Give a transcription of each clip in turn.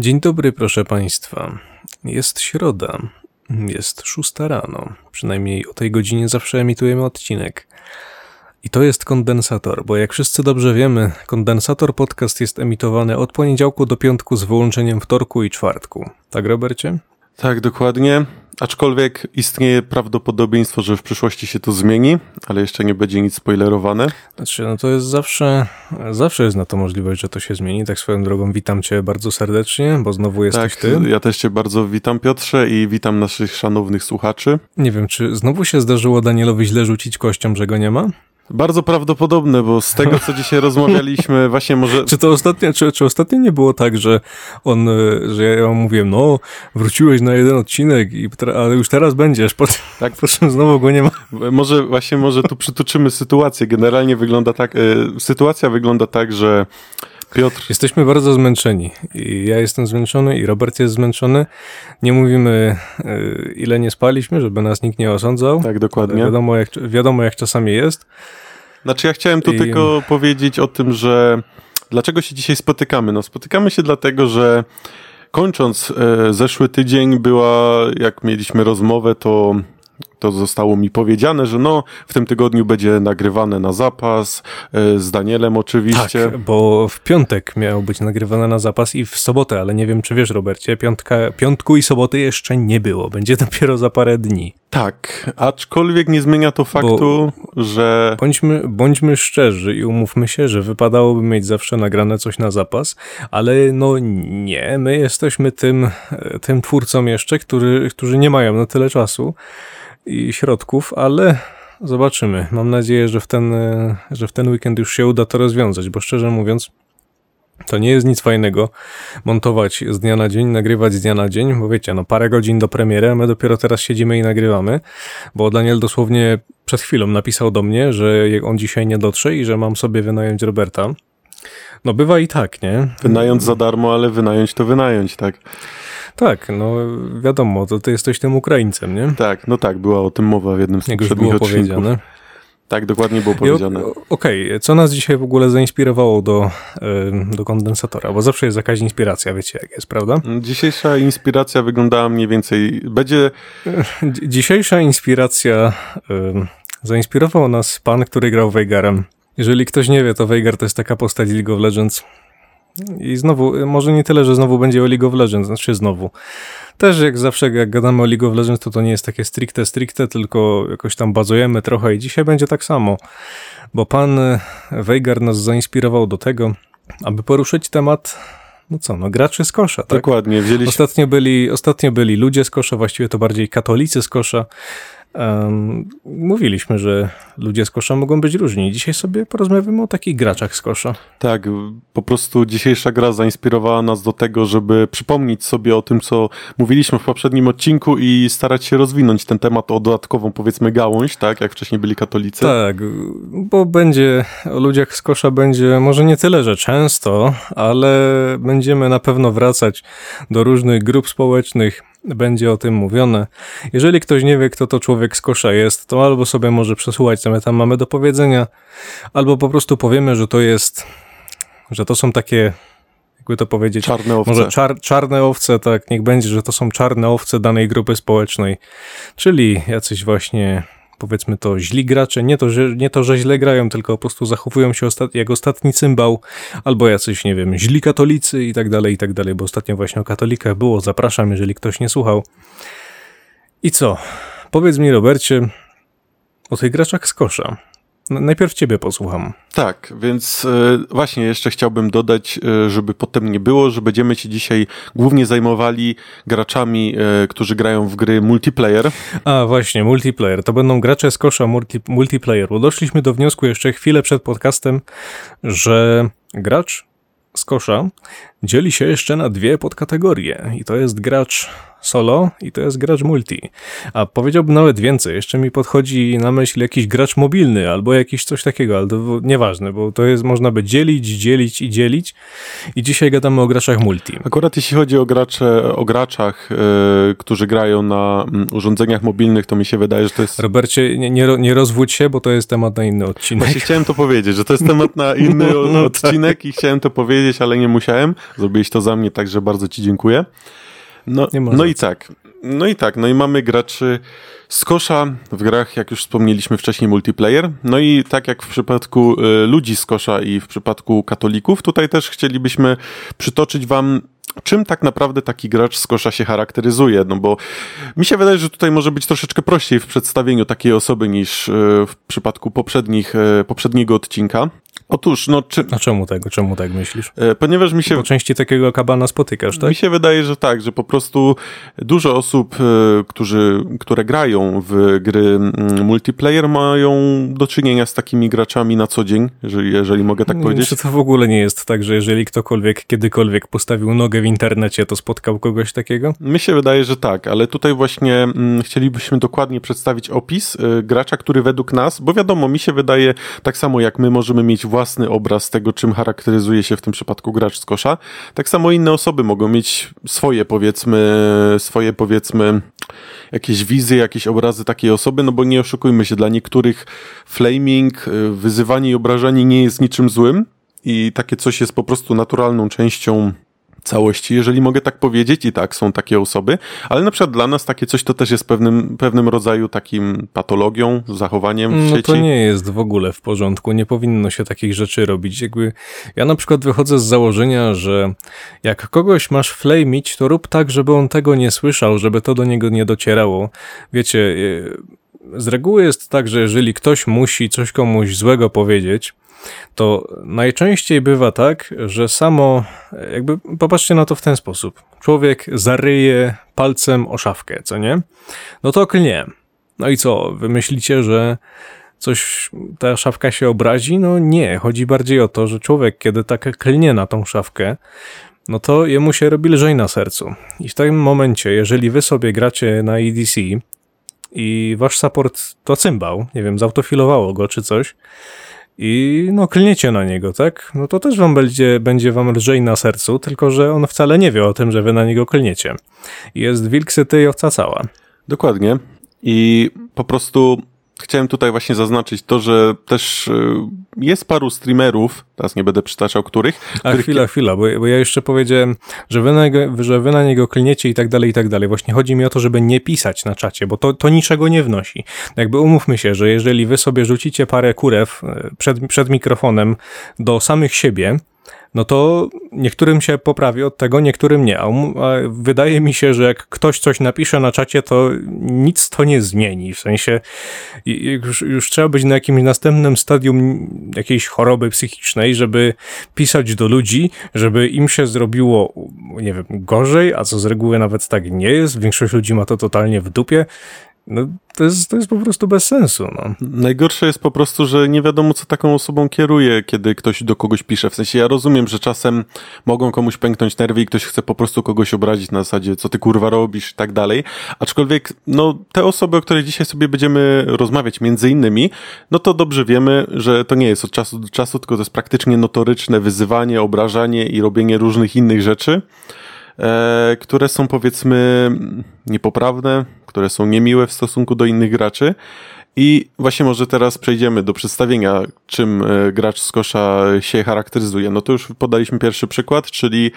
Dzień dobry, proszę Państwa. Jest środa. Jest szósta rano. Przynajmniej o tej godzinie zawsze emitujemy odcinek. I to jest kondensator, bo jak wszyscy dobrze wiemy, kondensator podcast jest emitowany od poniedziałku do piątku z wyłączeniem wtorku i czwartku. Tak, Robercie? Tak, dokładnie. Aczkolwiek istnieje prawdopodobieństwo, że w przyszłości się to zmieni, ale jeszcze nie będzie nic spoilerowane. Znaczy, no to jest zawsze, zawsze jest na to możliwość, że to się zmieni. Tak swoją drogą witam cię bardzo serdecznie, bo znowu jesteś tak, ty. ja też cię bardzo witam Piotrze i witam naszych szanownych słuchaczy. Nie wiem, czy znowu się zdarzyło Danielowi źle rzucić kością, że go nie ma? Bardzo prawdopodobne, bo z tego, co dzisiaj rozmawialiśmy, właśnie może... Czy to ostatnio, czy, czy ostatnio nie było tak, że on, e, że ja mówiłem, no, wróciłeś na jeden odcinek, i, ale już teraz będziesz, po, tak, po czym znowu go nie ma. Może, właśnie może tu przytoczymy sytuację. Generalnie wygląda tak, e, sytuacja wygląda tak, że Piotr. Jesteśmy bardzo zmęczeni. I ja jestem zmęczony i Robert jest zmęczony. Nie mówimy, e, ile nie spaliśmy, żeby nas nikt nie osądzał. Tak, dokładnie. Wiadomo jak, wiadomo, jak czasami jest. Znaczy, ja chciałem tu I... tylko powiedzieć o tym, że dlaczego się dzisiaj spotykamy? No, spotykamy się dlatego, że kończąc e, zeszły tydzień była, jak mieliśmy rozmowę, to to zostało mi powiedziane, że no, w tym tygodniu będzie nagrywane na zapas, e, z Danielem oczywiście. Tak, bo w piątek miało być nagrywane na zapas i w sobotę, ale nie wiem, czy wiesz, Robercie, piątka, piątku i soboty jeszcze nie było, będzie dopiero za parę dni. Tak, aczkolwiek nie zmienia to faktu, bo że... Bądźmy, bądźmy szczerzy i umówmy się, że wypadałoby mieć zawsze nagrane coś na zapas, ale no nie, my jesteśmy tym, tym twórcom jeszcze, który, którzy nie mają na tyle czasu, i środków, ale zobaczymy. Mam nadzieję, że w, ten, że w ten weekend już się uda to rozwiązać, bo szczerze mówiąc, to nie jest nic fajnego montować z dnia na dzień, nagrywać z dnia na dzień, bo wiecie, no parę godzin do premiery, my dopiero teraz siedzimy i nagrywamy, bo Daniel dosłownie przed chwilą napisał do mnie, że on dzisiaj nie dotrze i że mam sobie wynająć Roberta. No bywa i tak, nie? Wynająć za darmo, ale wynająć to wynająć, tak? Tak, no wiadomo, to ty jesteś tym Ukraińcem, nie? Tak, no tak, była o tym mowa w jednym z Jak poprzednich było odcinków. powiedziane. Tak, dokładnie było powiedziane. Okej, okay. co nas dzisiaj w ogóle zainspirowało do, do kondensatora? Bo zawsze jest jakaś inspiracja, wiecie jak jest, prawda? Dzisiejsza inspiracja wyglądała mniej więcej, będzie... Dzisiejsza inspiracja, zainspirował nas pan, który grał Veigarem. Jeżeli ktoś nie wie, to Veigar to jest taka postać League of Legends, i znowu, może nie tyle, że znowu będzie o League of Legends, znaczy znowu. Też jak zawsze, jak gadamy o League of Legends, to to nie jest takie stricte, stricte, tylko jakoś tam bazujemy trochę i dzisiaj będzie tak samo. Bo pan Veigar nas zainspirował do tego, aby poruszyć temat no co, no graczy z kosza, tak? Dokładnie, wzięliśmy... Ostatnio byli, ostatnio byli ludzie z kosza, właściwie to bardziej katolicy z kosza, Um, mówiliśmy, że ludzie z kosza mogą być różni. Dzisiaj sobie porozmawiamy o takich graczach z kosza. Tak, po prostu dzisiejsza gra zainspirowała nas do tego, żeby przypomnieć sobie o tym, co mówiliśmy w poprzednim odcinku i starać się rozwinąć ten temat o dodatkową, powiedzmy, gałąź, tak, jak wcześniej byli katolicy. Tak, bo będzie, o ludziach z kosza będzie może nie tyle, że często, ale będziemy na pewno wracać do różnych grup społecznych, będzie o tym mówione. Jeżeli ktoś nie wie, kto to człowiek z kosza jest, to albo sobie może przesłuchać, co my tam mamy do powiedzenia, albo po prostu powiemy, że to jest, że to są takie, jakby to powiedzieć, czarne owce. Może czar, czarne owce, tak, niech będzie, że to są czarne owce danej grupy społecznej, czyli jacyś właśnie powiedzmy to źli gracze, nie to, że, nie to, że źle grają, tylko po prostu zachowują się ostat jak ostatni cymbał, albo jacyś, nie wiem, źli katolicy i tak dalej, i tak dalej, bo ostatnio właśnie o katolikach było, zapraszam, jeżeli ktoś nie słuchał. I co? Powiedz mi, Robercie, o tych graczach z kosza. Najpierw ciebie posłucham. Tak, więc e, właśnie jeszcze chciałbym dodać, e, żeby potem nie było, że będziemy się dzisiaj głównie zajmowali graczami, e, którzy grają w gry multiplayer. A właśnie, multiplayer. To będą gracze z kosza multi, multiplayer, bo doszliśmy do wniosku jeszcze chwilę przed podcastem, że gracz z kosza dzieli się jeszcze na dwie podkategorie i to jest gracz solo i to jest gracz multi. A powiedziałbym nawet więcej, jeszcze mi podchodzi na myśl jakiś gracz mobilny albo jakiś coś takiego, ale to nieważne, bo to jest, można by dzielić, dzielić i dzielić i dzisiaj gadamy o graczach multi. Akurat jeśli chodzi o gracze, o graczach, yy, którzy grają na mm, urządzeniach mobilnych, to mi się wydaje, że to jest... Robercie, nie, nie, nie rozwódź się, bo to jest temat na inny odcinek. Właśnie chciałem to powiedzieć, że to jest temat na inny No, no odcinek i chciałem to powiedzieć, ale nie musiałem. Zrobiłeś to za mnie, także bardzo ci dziękuję. No, no i tak. No i tak, no i mamy graczy z kosza w grach, jak już wspomnieliśmy wcześniej, multiplayer. No i tak jak w przypadku y, ludzi z kosza i w przypadku katolików, tutaj też chcielibyśmy przytoczyć wam czym tak naprawdę taki gracz z kosza się charakteryzuje, no bo mi się wydaje, że tutaj może być troszeczkę prościej w przedstawieniu takiej osoby niż y, w przypadku poprzednich, y, poprzedniego odcinka. Otóż, no, czy, A czemu tego? Czemu tak myślisz? y, ponieważ mi się Po części takiego kabana spotykasz, tak? mi się wydaje, że tak, że po prostu dużo osób, e, którzy, które grają w gry multiplayer, mają do czynienia z takimi graczami na co dzień, jeżeli, jeżeli mogę tak powiedzieć. Czy to w ogóle nie jest tak, że jeżeli ktokolwiek kiedykolwiek postawił nogę w internecie, to spotkał kogoś takiego? Mi się wydaje, że tak, ale tutaj właśnie mm, chcielibyśmy dokładnie przedstawić opis y, gracza, który według nas, bo wiadomo, mi się wydaje, tak samo jak my możemy mieć własny obraz tego, czym charakteryzuje się w tym przypadku gracz z kosza, tak samo inne osoby mogą mieć swoje, powiedzmy, swoje, powiedzmy, jakieś wizje, jakieś obrazy takiej osoby, no bo nie oszukujmy się, dla niektórych flaming, y, wyzywanie i obrażanie nie jest niczym złym i takie coś jest po prostu naturalną częścią całości, jeżeli mogę tak powiedzieć, i tak, są takie osoby, ale na przykład dla nas takie coś to też jest pewnym, pewnym rodzaju takim patologią, zachowaniem w No sieci. to nie jest w ogóle w porządku, nie powinno się takich rzeczy robić. Jakby ja na przykład wychodzę z założenia, że jak kogoś masz flamić, to rób tak, żeby on tego nie słyszał, żeby to do niego nie docierało. Wiecie, yy, z reguły jest tak, że jeżeli ktoś musi coś komuś złego powiedzieć, to najczęściej bywa tak, że samo, jakby popatrzcie na to w ten sposób. Człowiek zaryje palcem o szafkę, co nie? No to klnie. No i co? Wy myślicie, że coś, ta szafka się obrazi? No nie, chodzi bardziej o to, że człowiek, kiedy tak klnie na tą szafkę, no to jemu się robi lżej na sercu. I w tym momencie, jeżeli wy sobie gracie na EDC i wasz support to cymbał, nie wiem, zautofilowało go czy coś, i no klniecie na niego, tak? No to też wam będzie, będzie wam lżej na sercu, tylko że on wcale nie wie o tym, że wy na niego klniecie. Jest wilk syty i owca cała. Dokładnie. I po prostu chciałem tutaj właśnie zaznaczyć to, że też y, jest paru streamerów, teraz nie będę przytaczał których, A których chwila, chwila, bo, bo ja jeszcze powiedziałem, że wy, na niego, że wy na niego klniecie i tak dalej, i tak dalej. Właśnie chodzi mi o to, żeby nie pisać na czacie, bo to, to niczego nie wnosi. Jakby umówmy się, że jeżeli wy sobie rzucicie parę kurew e, przed, przed mikrofonem do samych siebie, no to niektórym się poprawi od tego, niektórym nie. A, um- a wydaje mi się, że jak ktoś coś napisze na czacie, to nic to nie zmieni. W sensie już, już trzeba być na jakimś następnym stadium jakiejś choroby psychicznej, żeby pisać do ludzi, żeby im się zrobiło, nie wiem, gorzej, a co z reguły nawet tak nie jest. Większość ludzi ma to totalnie w dupie. No, to jest, to jest po prostu bez sensu. No. Najgorsze jest po prostu, że nie wiadomo, co taką osobą kieruje, kiedy ktoś do kogoś pisze. W sensie ja rozumiem, że czasem mogą komuś pęknąć nerwy i ktoś chce po prostu kogoś obrazić na zasadzie, co ty kurwa robisz i tak dalej. Aczkolwiek, no, te osoby, o których dzisiaj sobie będziemy rozmawiać, między innymi, no to dobrze wiemy, że to nie jest od czasu do czasu, tylko to jest praktycznie notoryczne wyzywanie, obrażanie i robienie różnych innych rzeczy które są powiedzmy niepoprawne, które są niemiłe w stosunku do innych graczy. I właśnie może teraz przejdziemy do przedstawienia, czym e, gracz z kosza się charakteryzuje. No to już podaliśmy pierwszy przykład, czyli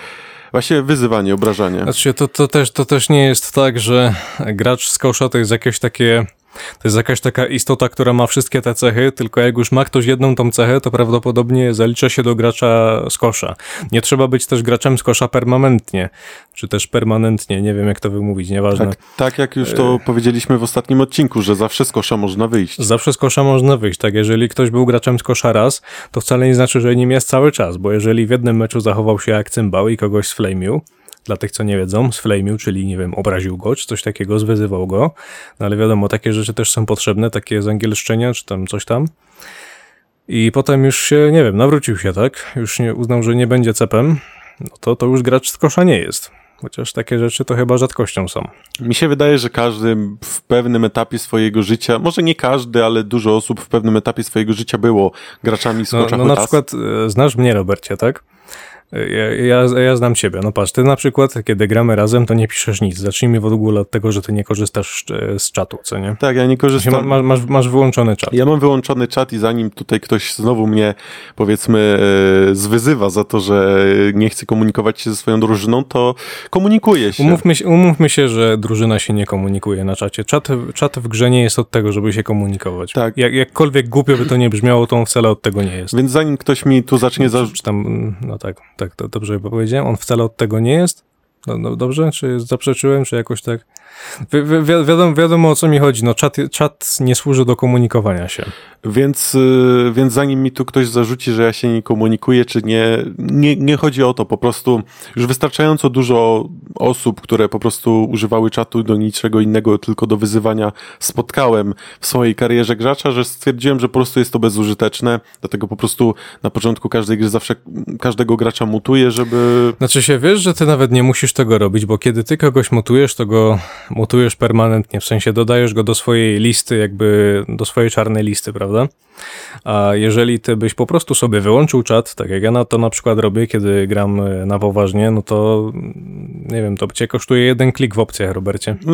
właśnie wyzywanie, obrażanie. Znaczy, to, to, też, to też nie jest tak, że gracz z kosza to jest jakieś takie. To jest jakaś taka istota, która ma wszystkie te cechy, tylko jak już ma ktoś jedną tą cechę, to prawdopodobnie zalicza się do gracza z kosza. Nie trzeba być też graczem z kosza permanentnie, czy też permanentnie, nie wiem jak to wymówić, nieważne. Tak, tak jak już to powiedzieliśmy w ostatnim odcinku, że zawsze z kosza można wyjść. Zawsze z kosza można wyjść, tak? Jeżeli ktoś był graczem z kosza raz, to wcale nie znaczy, że nim jest cały czas, bo jeżeli w jednym meczu zachował się jak cymbał i kogoś sflamił, dla tych, co nie wiedzą, sflamił, czyli, nie wiem, obraził go, czy coś takiego, zwyzywał go, no ale wiadomo, takie rzeczy też są potrzebne, takie zangielszczenia, czy tam coś tam. I potem już się, nie wiem, nawrócił się, tak? Już nie uznał, że nie będzie cepem, no to to już gracz z kosza nie jest. Chociaż takie rzeczy to chyba rzadkością są. Mi się wydaje, że każdy w pewnym etapie swojego życia, może nie każdy, ale dużo osób w pewnym etapie swojego życia było graczami z No, no na przykład e, znasz mnie, Robercie, tak? E, Ja, ja, ja znam ciebie. No patrz, ty na przykład, kiedy gramy razem, to nie piszesz nic. Zacznijmy w ogóle od tego, że ty nie korzystasz e, z czatu, co nie? Tak, ja nie korzystam. ma, ma, masz, masz wyłączony czat. Ja mam wyłączony czat i zanim tutaj ktoś znowu mnie, powiedzmy, e, zwyzywa za to, że nie chce komunikować się ze swoją drużyną, to komunikuję się. Umówmy się, umówmy się, że drużyna się nie komunikuje na czacie. Czat, czat w grze nie jest od tego, żeby się komunikować. Tak. Jak, jakkolwiek głupio by to nie brzmiało, to on wcale od tego nie jest. Więc zanim ktoś mi tu zacznie za... Czy, tam, no tak, tak, to dobrze powiedziałem. On wcale od tego nie jest? No, no dobrze? Czy zaprzeczyłem, czy jakoś tak? Wi wi wi wiadomo, wiadomo o co mi chodzi. No czat, czat nie służy do komunikowania się. Więc, y, więc zanim mi tu ktoś zarzuci, że ja się nie komunikuję, czy nie, nie, nie chodzi o to. Po prostu już wystarczająco dużo osób, które po prostu używały czatu do niczego innego, tylko do wyzywania, spotkałem w swojej karierze gracza, że stwierdziłem, że po prostu jest to bezużyteczne. Dlatego po prostu na początku każdej gry zawsze każdego gracza mutuję, żeby Znaczy się, wiesz, że ty nawet nie musisz tego robić, bo kiedy ty kogoś mutujesz, to go mutujesz permanentnie, w sensie dodajesz go do swojej listy, jakby do swojej czarnej listy, prawda? A jeżeli ty byś po prostu sobie wyłączył czat, tak jak ja na to na przykład robię, kiedy gram e, na poważnie, no to mm, nie wiem, to cię kosztuje jeden klik w opcjach, Robercie. no,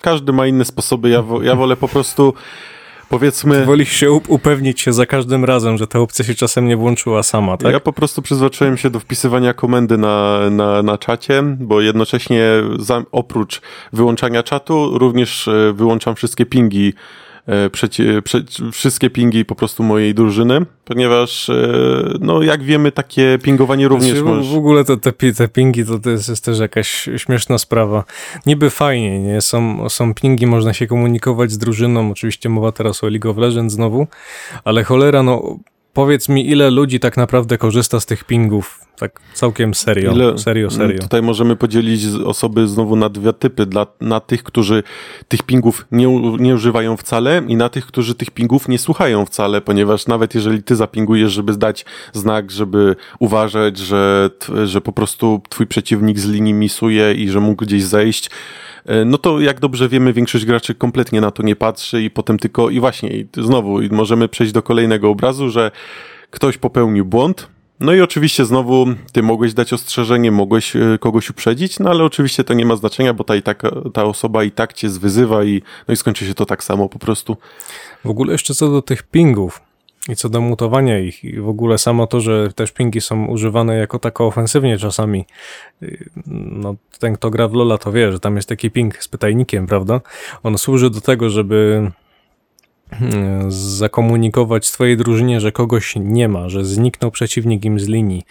każdy ma inne sposoby. Ja, ja wolę po prostu powiedzmy... Wolisz się up- upewnić się za każdym razem, że ta opcja się czasem nie włączyła sama, tak? Ja po prostu przyzwyczaiłem się do wpisywania komendy na, na, na czacie, bo jednocześnie za, oprócz wyłączania czatu również e, wyłączam wszystkie pingi, e, przeci, prze, wszystkie pingi po prostu mojej drużyny, ponieważ e, no jak wiemy takie pingowanie również Znaczy, w, możesz... w ogóle to te, te pingi to, to jest, jest też jakaś śmieszna sprawa. Niby fajnie, nie? Są, są pingi, można się komunikować z drużyną. Oczywiście mowa teraz o League of Legends znowu, ale cholera, no powiedz mi, ile ludzi tak naprawdę korzysta z tych pingów? Tak całkiem serio. Ile- Serio, serio. Tutaj możemy podzielić osoby znowu na dwie typy. Dla, na tych, którzy tych pingów nie, nie używają wcale i na tych, którzy tych pingów nie słuchają wcale, ponieważ nawet jeżeli ty zapingujesz, żeby dać znak, żeby uważać, że, że po prostu twój przeciwnik z linii misuje i że mógł gdzieś zejść, no to jak dobrze wiemy, większość graczy kompletnie na to nie patrzy i potem tylko, i właśnie, i znowu i możemy przejść do kolejnego obrazu, że ktoś popełnił błąd, no i oczywiście znowu ty mogłeś dać ostrzeżenie, mogłeś e, kogoś uprzedzić, no ale oczywiście to nie ma znaczenia, bo ta, i tak, ta osoba i tak cię zwyzywa i, no i skończy się to tak samo po prostu. W ogóle jeszcze co do tych pingów i co do mutowania ich i w ogóle samo to, że też pingi są używane jako tako ofensywnie czasami. Yy, No, ten kto gra w Lola to wie, że tam jest taki ping z pytajnikiem, prawda? On służy do tego, żeby mm, zakomunikować swojej drużynie, że kogoś nie ma, że zniknął przeciwnik im z linii.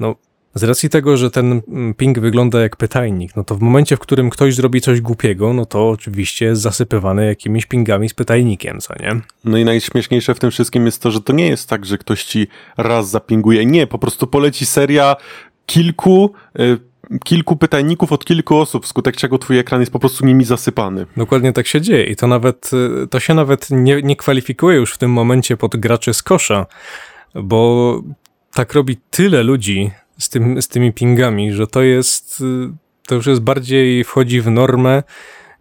No, z racji tego, że ten mm, ping wygląda jak pytajnik, no to w momencie, w którym ktoś zrobi coś głupiego, no to oczywiście jest zasypywane jakimiś pingami z pytajnikiem, co nie? No i najśmieszniejsze w tym wszystkim jest to, że to nie jest tak, że ktoś ci raz zapinguje. Nie, po prostu poleci seria kilku, e, kilku pytajników od kilku osób, wskutek czego twój ekran jest po prostu nimi zasypany. Dokładnie tak się dzieje i to nawet, y, to się nawet nie, nie kwalifikuje już w tym momencie pod graczy z kosza, bo tak robi tyle ludzi z, tym, z tymi pingami, że to jest, y, to już jest bardziej wchodzi w normę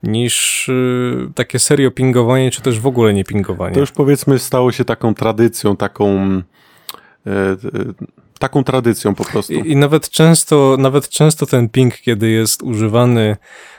niż y, takie serio pingowanie, czy też w ogóle nie pingowanie. To już powiedzmy stało się taką tradycją, taką, e, taką tradycją po prostu. I, I nawet często, nawet często ten ping, kiedy jest używany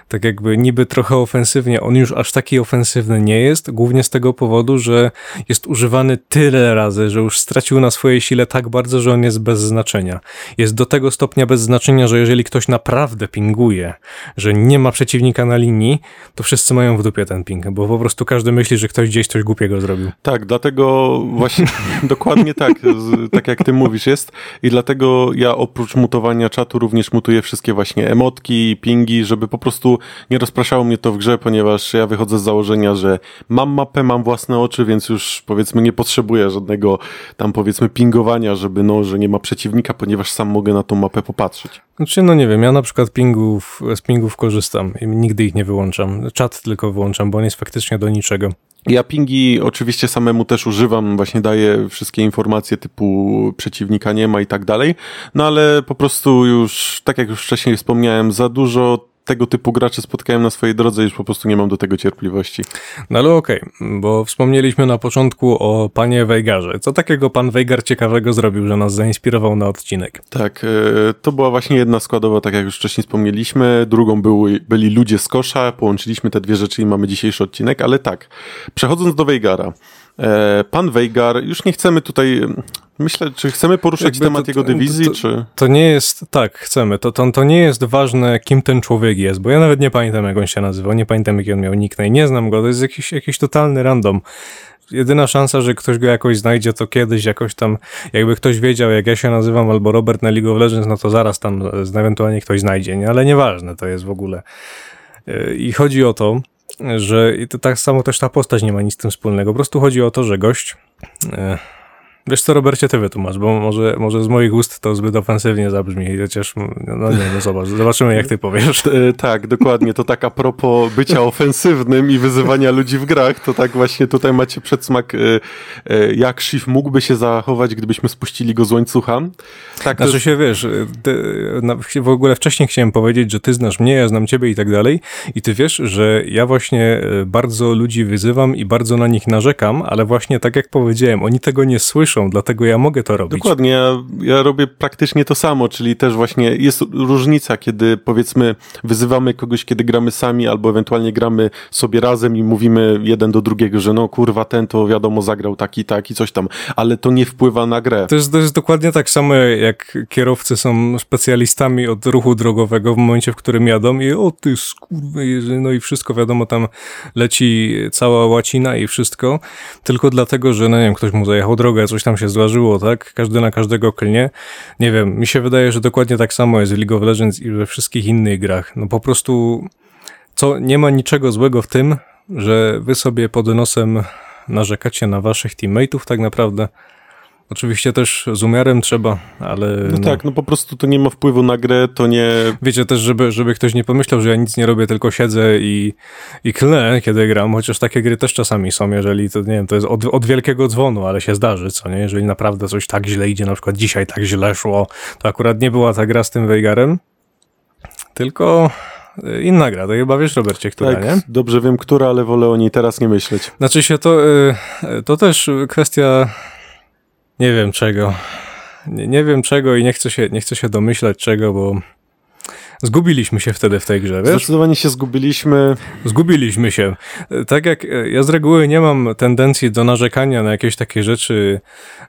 tak jakby niby trochę ofensywnie, on już aż taki ofensywny nie jest, głównie z tego powodu, że jest używany tyle razy, że już stracił na swojej sile tak bardzo, że on jest bez znaczenia. Jest do tego stopnia bez znaczenia, że jeżeli ktoś naprawdę pinguje, że nie ma przeciwnika na linii, to wszyscy mają w dupie ten ping, bo po prostu każdy myśli, że ktoś gdzieś coś głupiego zrobił. Tak, dlatego właśnie dokładnie tak, z, tak jak ty mówisz jest i dlatego ja oprócz mutowania czatu również mutuję wszystkie właśnie emotki, pingi, żeby po prostu nie rozpraszało mnie to w grze, ponieważ ja wychodzę z założenia, że mam mapę, mam własne oczy, więc już powiedzmy nie potrzebuję żadnego tam powiedzmy pingowania, żeby no, że nie ma przeciwnika, ponieważ sam mogę na tą mapę popatrzeć. Znaczy, no nie wiem, ja na przykład pingów, z pingów korzystam i nigdy ich nie wyłączam. Czat tylko wyłączam, bo on jest faktycznie do niczego. Ja pingi oczywiście samemu też używam, właśnie daję wszystkie informacje typu przeciwnika nie ma i tak dalej, no ale po prostu już, tak jak już wcześniej wspomniałem, za dużo tego typu graczy spotkałem na swojej drodze, już po prostu nie mam do tego cierpliwości. No ale okej, bo wspomnieliśmy na początku o panie Wejgarze. Co takiego pan Wejgar ciekawego zrobił, że nas zainspirował na odcinek? Tak, e, to była właśnie jedna składowa, tak jak już wcześniej wspomnieliśmy. Drugą były, byli ludzie z kosza, połączyliśmy te dwie rzeczy i mamy dzisiejszy odcinek, ale tak, przechodząc do Weigara. E, Pan Weigar, już nie chcemy tutaj, myślę, czy chcemy poruszać Jakby temat to- jego to- dywizji, to- czy... To nie jest, tak, chcemy, to, to, to nie jest ważne, kim ten człowiek jest, bo ja nawet nie pamiętam, jak on się nazywał, nie pamiętam, jaki on miał nickname, nie znam go, to jest jakiś, jakiś totalny random. Jedyna szansa, że ktoś go jakoś znajdzie, to kiedyś jakoś tam, jakby ktoś wiedział, jak ja się nazywam, albo Robert na League of Legends, no to zaraz tam e, ewentualnie ktoś znajdzie, nie? Ale nieważne to jest w ogóle. E, I chodzi o to, że i to tak samo też ta postać nie ma nic z tym wspólnego. Po prostu chodzi o to, że gość. Wiesz co, Robercie, ty wytłumacz, bo może, może z moich ust to zbyt ofensywnie zabrzmi, chociaż, no nie, no zobacz, zobaczymy jak ty powiesz. E, Tak, dokładnie. To tak a propos bycia ofensywnym i wyzywania ludzi w grach, to tak właśnie tutaj macie przedsmak, e, e, jak Shift mógłby się zachować, gdybyśmy spuścili go z łańcucha. Tak, to Znaczy jest, się, wiesz, w ogóle wcześniej chciałem powiedzieć, że ty znasz mnie, ja znam ciebie i tak dalej i ty wiesz, że ja właśnie bardzo ludzi wyzywam i bardzo na nich narzekam, ale właśnie tak jak powiedziałem, oni tego nie słyszą, dlatego ja mogę to robić. dokładnie. Ja, ja robię praktycznie to samo, czyli też właśnie jest różnica, kiedy powiedzmy wyzywamy kogoś, kiedy gramy sami, albo ewentualnie gramy sobie razem i mówimy jeden do drugiego, że no kurwa, ten to wiadomo zagrał taki, taki, coś tam, ale to nie wpływa na grę. To jest, to jest dokładnie tak samo, jak kierowcy są specjalistami od ruchu drogowego w momencie, w którym jadą i o ty skurwy, no i wszystko wiadomo, tam leci cała łacina i wszystko, tylko dlatego, że no nie wiem, ktoś mu zajechał drogę, coś tam się zdarzyło, tak? Każdy na każdego klnie. Nie wiem, mi się wydaje, że dokładnie tak samo jest w League of Legends i we wszystkich innych grach. No po prostu, co, nie ma niczego złego w tym, że wy sobie pod nosem narzekacie na waszych teammateów tak naprawdę. Oczywiście też z umiarem trzeba, ale. No, tak, no po prostu to nie ma wpływu na grę, to nie... Wiecie też, żeby, żeby ktoś nie pomyślał, że ja nic nie robię, tylko siedzę i, i klnę, kiedy gram, chociaż takie gry też czasami są, jeżeli to, nie wiem, to jest od, od wielkiego dzwonu, ale się zdarzy, co nie? Jeżeli naprawdę coś tak źle idzie, na przykład dzisiaj tak źle szło, to akurat nie była ta gra z tym Weigarem, tylko y, inna gra, to chyba wiesz, Robercie, która, Tak, nie? dobrze wiem, która, ale wolę o niej teraz nie myśleć. Znaczy się to, y, to też kwestia nie wiem czego. Nie, nie wiem czego i nie chcę, się, nie chcę się domyślać czego, bo zgubiliśmy się wtedy w tej grze, wiesz? Zdecydowanie się zgubiliśmy. Zgubiliśmy się. Tak jak e, ja z reguły nie mam tendencji do narzekania na jakieś takie rzeczy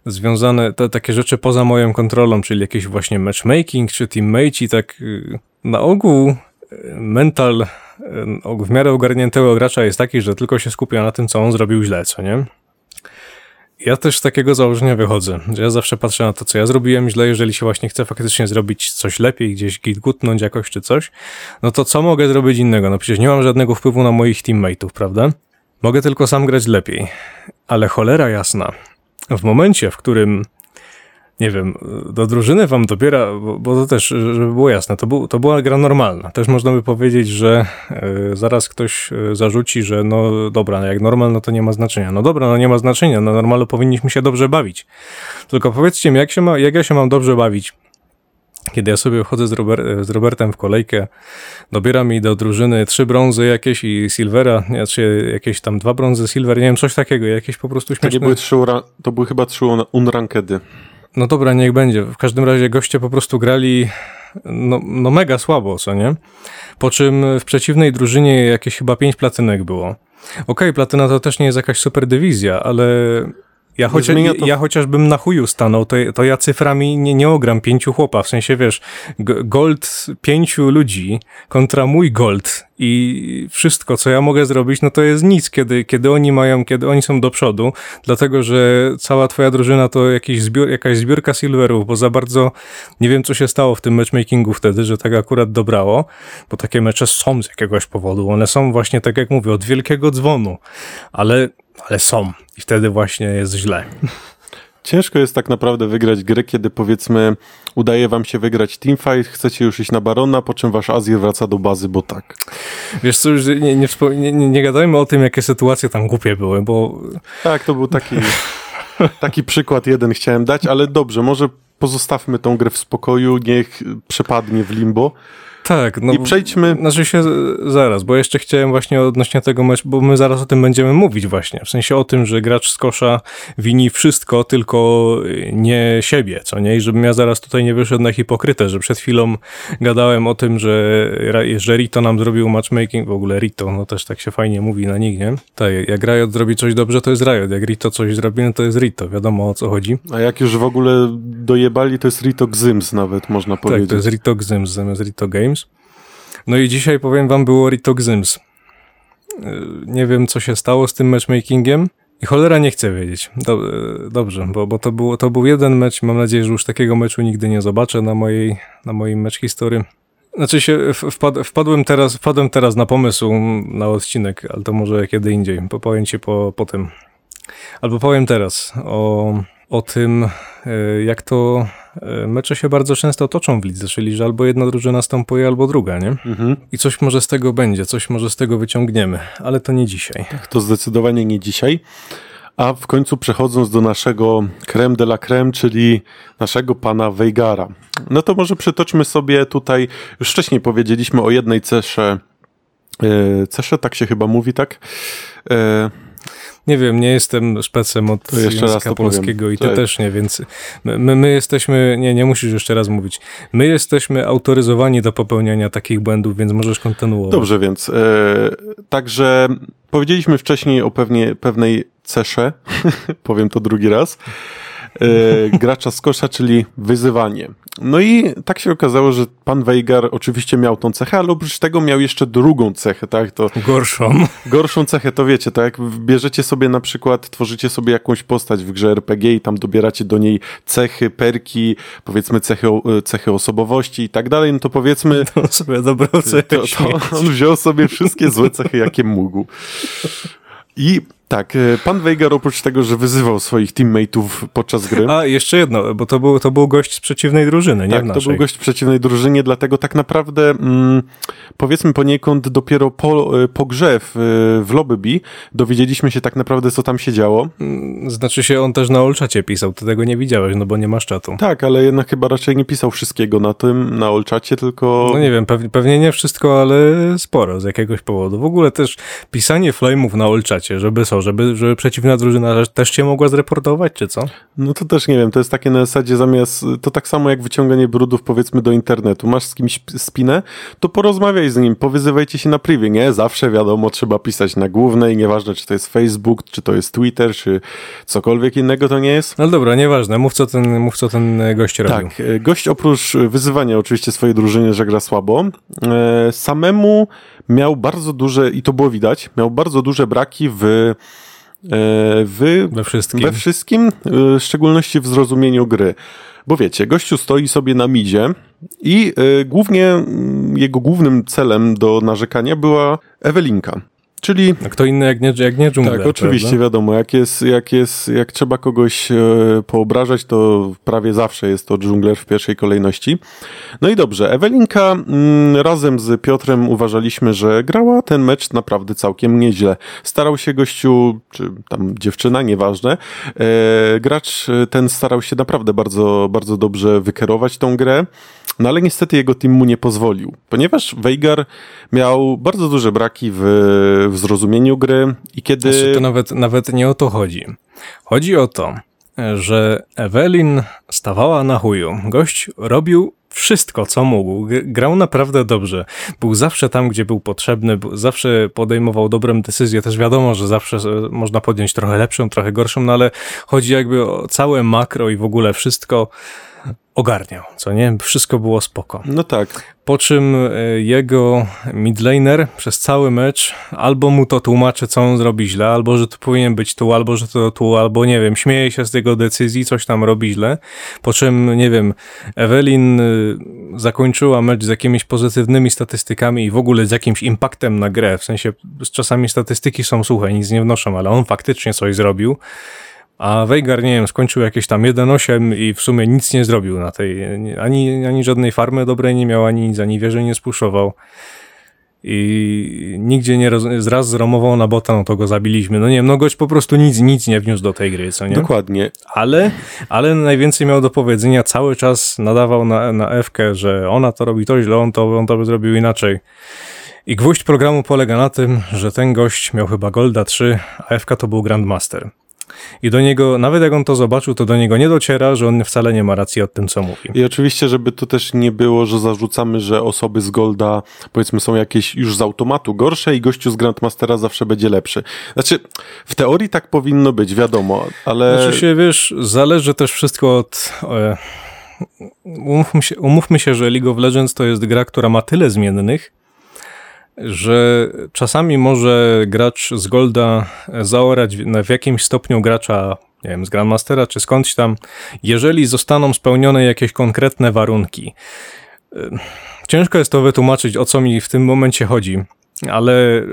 związane, to, takie rzeczy poza moją kontrolą, czyli jakieś właśnie matchmaking czy teammate i tak y, na ogół y, mental w miarę ogarniętego gracza jest taki, że tylko się skupia na tym, co on zrobił źle, co nie? Ja też z takiego założenia wychodzę, że ja zawsze patrzę na to, co ja zrobiłem źle, jeżeli się właśnie chcę faktycznie zrobić coś lepiej, gdzieś gutnąć jakoś czy coś, no to co mogę zrobić innego? No przecież nie mam żadnego wpływu na moich teammateów, prawda? Mogę tylko sam grać lepiej. Ale cholera jasna, w momencie, w którym nie wiem, do drużyny wam dobiera, bo, bo to też, żeby było jasne, to, był, to była gra normalna. Też można by powiedzieć, że e, zaraz ktoś e, zarzuci, że no dobra, jak normal, no to nie ma znaczenia. No dobra, no nie ma znaczenia, na normalu powinniśmy się dobrze bawić. Tylko powiedzcie mi, jak, się ma, jak ja się mam dobrze bawić, kiedy ja sobie wchodzę z, Robert, z Robertem w kolejkę, dobiera mi do drużyny trzy brązy jakieś i silvera, czy jakieś tam dwa brązy, silver, nie wiem, coś takiego, jakieś po prostu To, śmieszne... nie były trzy to były chyba trzy un- unrankedy. No dobra, niech będzie. W każdym razie goście po prostu grali no, no mega słabo, co nie? Po czym w przeciwnej drużynie jakieś chyba pięć platynek było. Okej, platyna to też nie jest jakaś super dywizja, ale ja, chocia, to- ja chociażbym na chuju stanął, to, to ja cyframi nie, nie ogram pięciu chłopa. W sensie, wiesz, gold pięciu ludzi kontra mój gold i wszystko, co ja mogę zrobić, no to jest nic, kiedy, kiedy oni mają, kiedy oni są do przodu, dlatego, że cała twoja drużyna to jakiś zbiór, jakaś zbiórka silverów, bo za bardzo nie wiem, co się stało w tym matchmakingu wtedy, że tak akurat dobrało, bo takie mecze są z jakiegoś powodu. One są właśnie, tak jak mówię, od wielkiego dzwonu, ale, ale są i wtedy właśnie jest źle. ciężko jest tak naprawdę wygrać grę, kiedy powiedzmy udaje wam się wygrać teamfight, chcecie już iść na Barona, po czym wasz Azir wraca do bazy, bo tak. Wiesz co, już nie, nie, nie, nie gadajmy o tym, jakie sytuacje tam głupie były, bo... Tak, to był taki, taki przykład jeden chciałem dać, ale dobrze, może pozostawmy tą grę w spokoju, niech przepadnie w limbo. Tak, no. I przejdźmy. Znaczy się zaraz, bo jeszcze chciałem właśnie odnośnie tego meczu, bo my zaraz o tym będziemy mówić właśnie. W sensie o tym, że gracz z kosza wini wszystko, tylko nie siebie, co nie? I żebym ja zaraz tutaj nie wyszedł na hipokrytę, że przed chwilą gadałem o tym, że, że Rito nam zrobił matchmaking, w ogóle Rito, no też tak się fajnie mówi na nich, nie? Tak, jak Riot zrobi coś dobrze, to jest Riot, jak Rito coś zrobi, no to jest Rito, wiadomo o co chodzi. A jak już w ogóle dojebali, to jest Rito Gzyms nawet, można powiedzieć. Tak, to jest Rito Gzyms zamiast Rito Games. No i dzisiaj powiem wam było Rito Gzyms. Nie wiem, co się stało z tym matchmakingiem. I cholera nie chcę wiedzieć. Do, dobrze, bo, bo to, było, to był jeden mecz. Mam nadzieję, że już takiego meczu nigdy nie zobaczę na mojej, na moim mecz historii. Znaczy się, wpad, wpadłem, teraz, wpadłem teraz na pomysł na odcinek, ale to może kiedy indziej. Powiem ci po, po tym. Albo powiem teraz o, o tym, jak to mecze się bardzo często toczą w lidze, czyli że albo jedna drużyna następuje, albo druga, nie? Mhm. I coś może z tego będzie, coś może z tego wyciągniemy, ale to nie dzisiaj. Tak, to zdecydowanie nie dzisiaj. A w końcu przechodząc do naszego creme de la creme, czyli naszego pana Weigara. No to może przytoczmy sobie tutaj, już wcześniej powiedzieliśmy o jednej cesze, cesze, tak się chyba mówi, tak? Nie wiem, nie jestem szpecem od to jeszcze języka polskiego powiem. i ty też nie, więc my, my jesteśmy, nie, nie musisz jeszcze raz mówić, my jesteśmy autoryzowani do popełniania takich błędów, więc możesz kontynuować. Dobrze, więc e, także powiedzieliśmy wcześniej o pewnie, pewnej cesze, powiem to drugi raz, gracza z kosza, czyli wyzywanie. No i tak się okazało, że pan Weigar oczywiście miał tą cechę, ale oprócz tego miał jeszcze drugą cechę, tak? To gorszą. Gorszą cechę, to wiecie, tak? Jak bierzecie sobie na przykład, tworzycie sobie jakąś postać w grze RPG i tam dobieracie do niej cechy, perki, powiedzmy cechy, cechy osobowości i tak dalej, no to powiedzmy... To sobie cechę to, to on wziął sobie wszystkie złe cechy, jakie mógł. I tak, pan Weigar oprócz tego, że wyzywał swoich teammateów podczas gry. A, jeszcze jedno, bo to był, to był gość z przeciwnej drużyny, nie Tak, to był gość w przeciwnej drużynie, dlatego tak naprawdę mm, powiedzmy poniekąd dopiero po, po grze w, w Lobby dowiedzieliśmy się tak naprawdę, co tam się działo. Znaczy się, on też na Olczacie pisał, ty tego nie widziałeś, no bo nie masz czatu. Tak, ale jednak chyba raczej nie pisał wszystkiego na tym, na Olczacie, tylko... No nie wiem, pewnie, pewnie nie wszystko, ale sporo z jakiegoś powodu. W ogóle też pisanie flame'ów na Olczacie, żeby są żeby, żeby przeciwna drużyna też cię mogła zreportować, czy co? No to też nie wiem, to jest takie na zasadzie zamiast, to tak samo jak wyciąganie brudów powiedzmy do internetu. Masz z kimś spinę, to porozmawiaj z nim, powyzywajcie się na privie, nie? Zawsze wiadomo, trzeba pisać na głównej, nieważne czy to jest Facebook, czy to jest Twitter, czy cokolwiek innego to nie jest. No dobra, nieważne, mów co ten, mów, co ten gość robił. Tak, gość oprócz wyzywania oczywiście swojej drużyny, że gra słabo, e, samemu miał bardzo duże, i to było widać, miał bardzo duże braki w w, we wszystkim. We wszystkim, w szczególności w zrozumieniu gry. Bo wiecie, gościu stoi sobie na midzie i y, głównie y, jego głównym celem do narzekania była Ewelinka. Czyli... A kto inny jak nie, jak nie dżungler, Tak, oczywiście, prawda? wiadomo. Jak, jest, jak, jest, jak trzeba kogoś e, poobrażać, to prawie zawsze jest to dżungler w pierwszej kolejności. No i dobrze, Ewelinka mm, razem z Piotrem uważaliśmy, że grała ten mecz naprawdę całkiem nieźle. Starał się gościu, czy tam dziewczyna, nieważne, e, gracz ten starał się naprawdę bardzo, bardzo dobrze wykierować tą grę. No ale niestety jego team mu nie pozwolił, ponieważ Weigar miał bardzo duże braki w, w zrozumieniu gry i kiedy... Znaczy, to nawet, nawet nie o to chodzi. Chodzi o to, że Ewelin stawała na chuju. Gość robił wszystko, co mógł. Grał naprawdę dobrze. Był zawsze tam, gdzie był potrzebny, zawsze podejmował dobrą decyzję. Też wiadomo, że zawsze można podjąć trochę lepszą, trochę gorszą, no ale chodzi jakby o całe makro i w ogóle wszystko ogarniał, co nie? Wszystko było spoko. No tak. Po czym jego midlaner przez cały mecz albo mu to tłumaczy, co on zrobi źle, albo że to powinien być tu, albo że to tu, albo nie wiem, śmieje się z jego decyzji, coś tam robi źle. Po czym, nie wiem, Evelyn zakończyła mecz z jakimiś pozytywnymi statystykami i w ogóle z jakimś impaktem na grę. W sensie czasami statystyki są suche, nic nie wnoszą, ale on faktycznie coś zrobił A Veigar, nie wiem, skończył jakieś tam 1-8 i w sumie nic nie zrobił na tej, ani, ani żadnej farmy dobrej nie miał, ani nic, ani wieży nie spuszował. I nigdzie nie roz... raz na bota, no to go zabiliśmy. No nie wiem, no gość po prostu nic, nic nie wniósł do tej gry, co nie? Dokładnie. Ale, ale najwięcej miał do powiedzenia, cały czas nadawał na, na Ewkę, że ona to robi to źle, on to, on to by zrobił inaczej. I gwóźdź programu polega na tym, że ten gość miał chyba Golda 3, a Ewka to był Grandmaster. I do niego, nawet jak on to zobaczył, to do niego nie dociera, że on wcale nie ma racji o tym, co mówi. I oczywiście, żeby to też nie było, że zarzucamy, że osoby z Golda, powiedzmy, są jakieś już z automatu gorsze i gościu z Grandmastera zawsze będzie lepszy. Znaczy, w teorii tak powinno być, wiadomo, ale... Znaczy się, wiesz, zależy też wszystko od... E, umówmy, się, umówmy się, że League of Legends to jest gra, która ma tyle zmiennych, że czasami może gracz z Golda zaorać w jakimś stopniu gracza, nie wiem, z Grandmastera czy skądś tam, jeżeli zostaną spełnione jakieś konkretne warunki. Ciężko jest to wytłumaczyć, o co mi w tym momencie chodzi. Ale,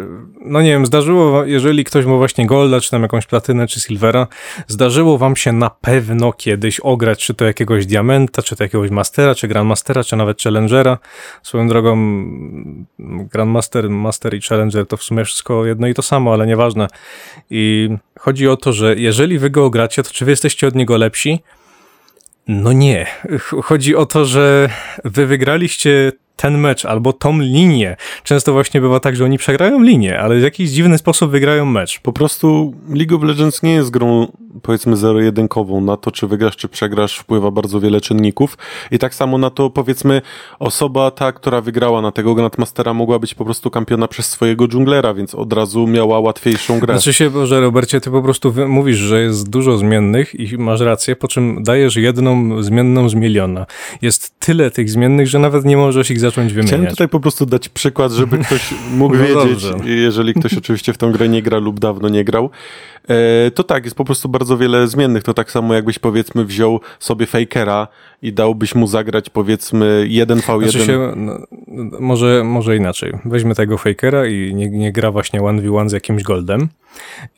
no nie wiem, zdarzyło, jeżeli ktoś ma właśnie Golda, czy tam jakąś platynę, czy Silvera, zdarzyło wam się na pewno kiedyś ograć, czy to jakiegoś Diamenta, czy to jakiegoś Mastera, czy Grandmastera, czy nawet Challengera. Swoją drogą, Grandmaster, Master i Challenger to w sumie wszystko jedno i to samo, ale nieważne. I chodzi o to, że jeżeli wy go ogracie, to czy wy jesteście od niego lepsi? No nie. Chodzi o to, że wy wygraliście ten mecz albo tą linię. Często właśnie bywa tak, że oni przegrają linię, ale w jakiś dziwny sposób wygrają mecz. Po prostu League of Legends nie jest grą powiedzmy zero-jedynkową. Na to, czy wygrasz, czy przegrasz, wpływa bardzo wiele czynników. I tak samo na to, powiedzmy, osoba ta, która wygrała na tego Grandmastera, mogła być po prostu kampiona przez swojego dżunglera, więc od razu miała łatwiejszą grę. Znaczy się, że Robercie, ty po prostu mówisz, że jest dużo zmiennych i masz rację, po czym dajesz jedną zmienną z miliona. Jest tyle tych zmiennych, że nawet nie możesz ich zacząć wymieniać. Chciałem tutaj po prostu dać przykład, żeby ktoś mógł no wiedzieć, dobrze. jeżeli ktoś oczywiście w tę grę nie gra lub dawno nie grał, e, to tak, jest po prostu bardzo wiele zmiennych. To tak samo jakbyś powiedzmy wziął sobie Fakera i dałbyś mu zagrać powiedzmy 1v1. Znaczy się, no, może, może inaczej. Weźmy tego Fakera i nie, nie gra właśnie 1v1 z jakimś goldem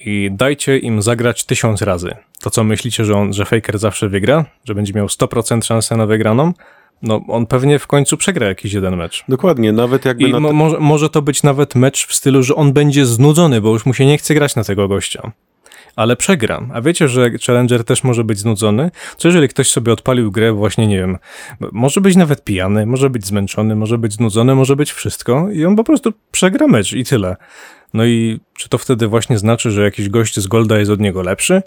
i dajcie im zagrać tysiąc razy. To co myślicie, że, on, że Faker zawsze wygra? Że będzie miał 100% szansę na wygraną? No on pewnie w końcu przegra jakiś jeden mecz. Dokładnie, nawet jakby... I mo może, może to być nawet mecz w stylu, że on będzie znudzony, bo już mu się nie chce grać na tego gościa. Ale przegram. A wiecie, że Challenger też może być znudzony? Co jeżeli ktoś sobie odpalił grę, właśnie nie wiem, może być nawet pijany, może być zmęczony, może być znudzony, może być wszystko i on po prostu przegra mecz i tyle. No i czy to wtedy właśnie znaczy, że jakiś gość z Golda jest od niego lepszy?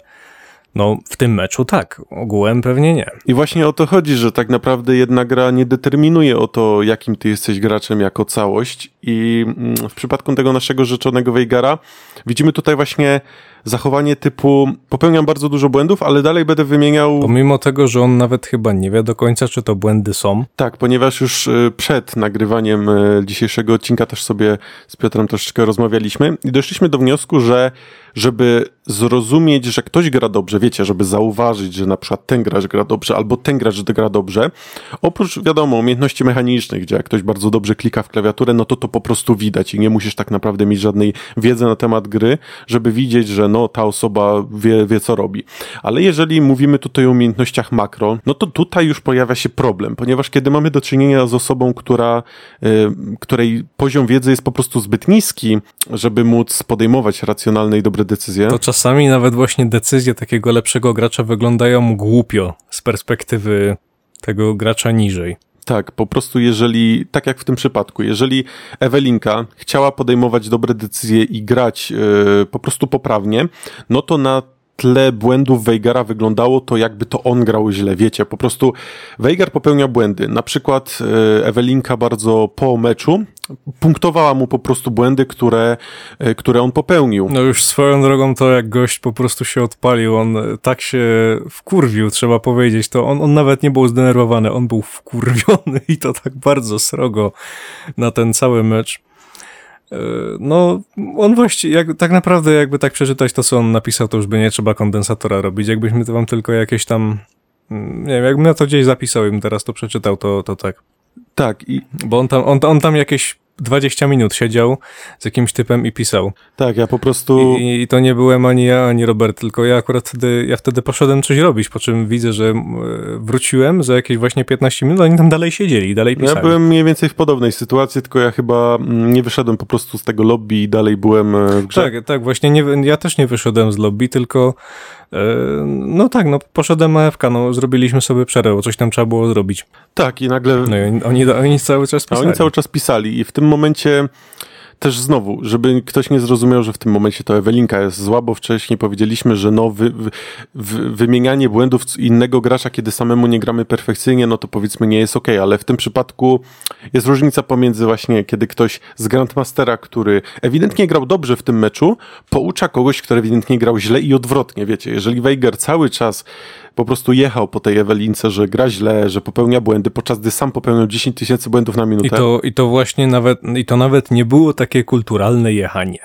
No, w tym meczu tak, ogółem pewnie nie. I właśnie o to chodzi, że tak naprawdę jedna gra nie determinuje o to, jakim ty jesteś graczem jako całość. I mm, w przypadku tego naszego rzeczonego Weigara widzimy tutaj właśnie zachowanie typu popełniam bardzo dużo błędów, ale dalej będę wymieniał... Pomimo tego, że on nawet chyba nie wie do końca, czy to błędy są. Tak, ponieważ już y, przed nagrywaniem y, dzisiejszego odcinka też sobie z Piotrem troszeczkę rozmawialiśmy i doszliśmy do wniosku, że żeby zrozumieć, że ktoś gra dobrze, wiecie, żeby zauważyć, że na przykład ten gracz gra dobrze, albo ten gracz gra dobrze, oprócz, wiadomo, umiejętności mechanicznych, gdzie jak ktoś bardzo dobrze klika w klawiaturę, no to to po prostu widać i nie musisz tak naprawdę mieć żadnej wiedzy na temat gry, żeby widzieć, że no ta osoba wie, wie co robi. Ale jeżeli mówimy tutaj o umiejętnościach makro, no to tutaj już pojawia się problem, ponieważ kiedy mamy do czynienia z osobą, która, y, której poziom wiedzy jest po prostu zbyt niski, żeby móc podejmować racjonalne i dobre decyzje. To czasami nawet właśnie decyzje takiego lepszego gracza wyglądają głupio z perspektywy tego gracza niżej. Tak, po prostu jeżeli, tak jak w tym przypadku, jeżeli Ewelinka chciała podejmować dobre decyzje i grać yy, po prostu poprawnie, no to na tle błędów Weigara wyglądało to, jakby to on grał źle. Wiecie, po prostu Weigar popełnia błędy. Na przykład e, Ewelinka bardzo po meczu punktowała mu po prostu błędy, które, e, które on popełnił. No już swoją drogą to, jak gość po prostu się odpalił, on tak się wkurwił, trzeba powiedzieć, to on, on nawet nie był zdenerwowany, on był wkurwiony i to tak bardzo srogo na ten cały mecz. E, no, on właściwie, jak, tak naprawdę jakby tak przeczytać to, co on napisał, to już by nie trzeba kondensatora robić. Jakbyśmy to wam tylko jakieś tam, mm, nie wiem, jakbym ja to gdzieś zapisał i bym teraz to przeczytał, to, to tak. Tak. I... Bo on tam, on, on tam jakieś 20 minut siedział z jakimś typem i pisał. Tak, ja po prostu... I, I to nie byłem ani ja, ani Robert, tylko ja akurat wtedy, ja wtedy poszedłem coś robić, po czym widzę, że m, wróciłem za jakieś właśnie 15 minut, a oni tam dalej siedzieli, dalej pisali. Ja byłem mniej więcej w podobnej sytuacji, tylko ja chyba mm, nie wyszedłem po prostu z tego lobby i dalej byłem e, w grze. Tak, tak, właśnie nie, ja też nie wyszedłem z lobby, tylko e, no tak, no poszedłem AFK, no zrobiliśmy sobie przerwę, coś tam trzeba było zrobić. Tak, i nagle No i oni, oni, cały czas A pisali. oni cały czas pisali i w tym momencie też znowu, żeby ktoś nie zrozumiał, że w tym momencie to Ewelinka jest zła, bo wcześniej powiedzieliśmy, że no wy, wy, wy, wymienianie błędów innego gracza, kiedy samemu nie gramy perfekcyjnie, no to powiedzmy nie jest okej, ale w tym przypadku jest różnica pomiędzy właśnie, kiedy ktoś z Grandmastera, który ewidentnie grał dobrze w tym meczu, poucza kogoś, kto ewidentnie grał źle i odwrotnie, wiecie, jeżeli Weiger cały czas po prostu jechał po tej Ewelince, że gra źle, że popełnia błędy, podczas gdy sam popełniał 10 tysięcy błędów na minutę. I to, I to właśnie nawet, i to nawet nie było takie kulturalne jechanie,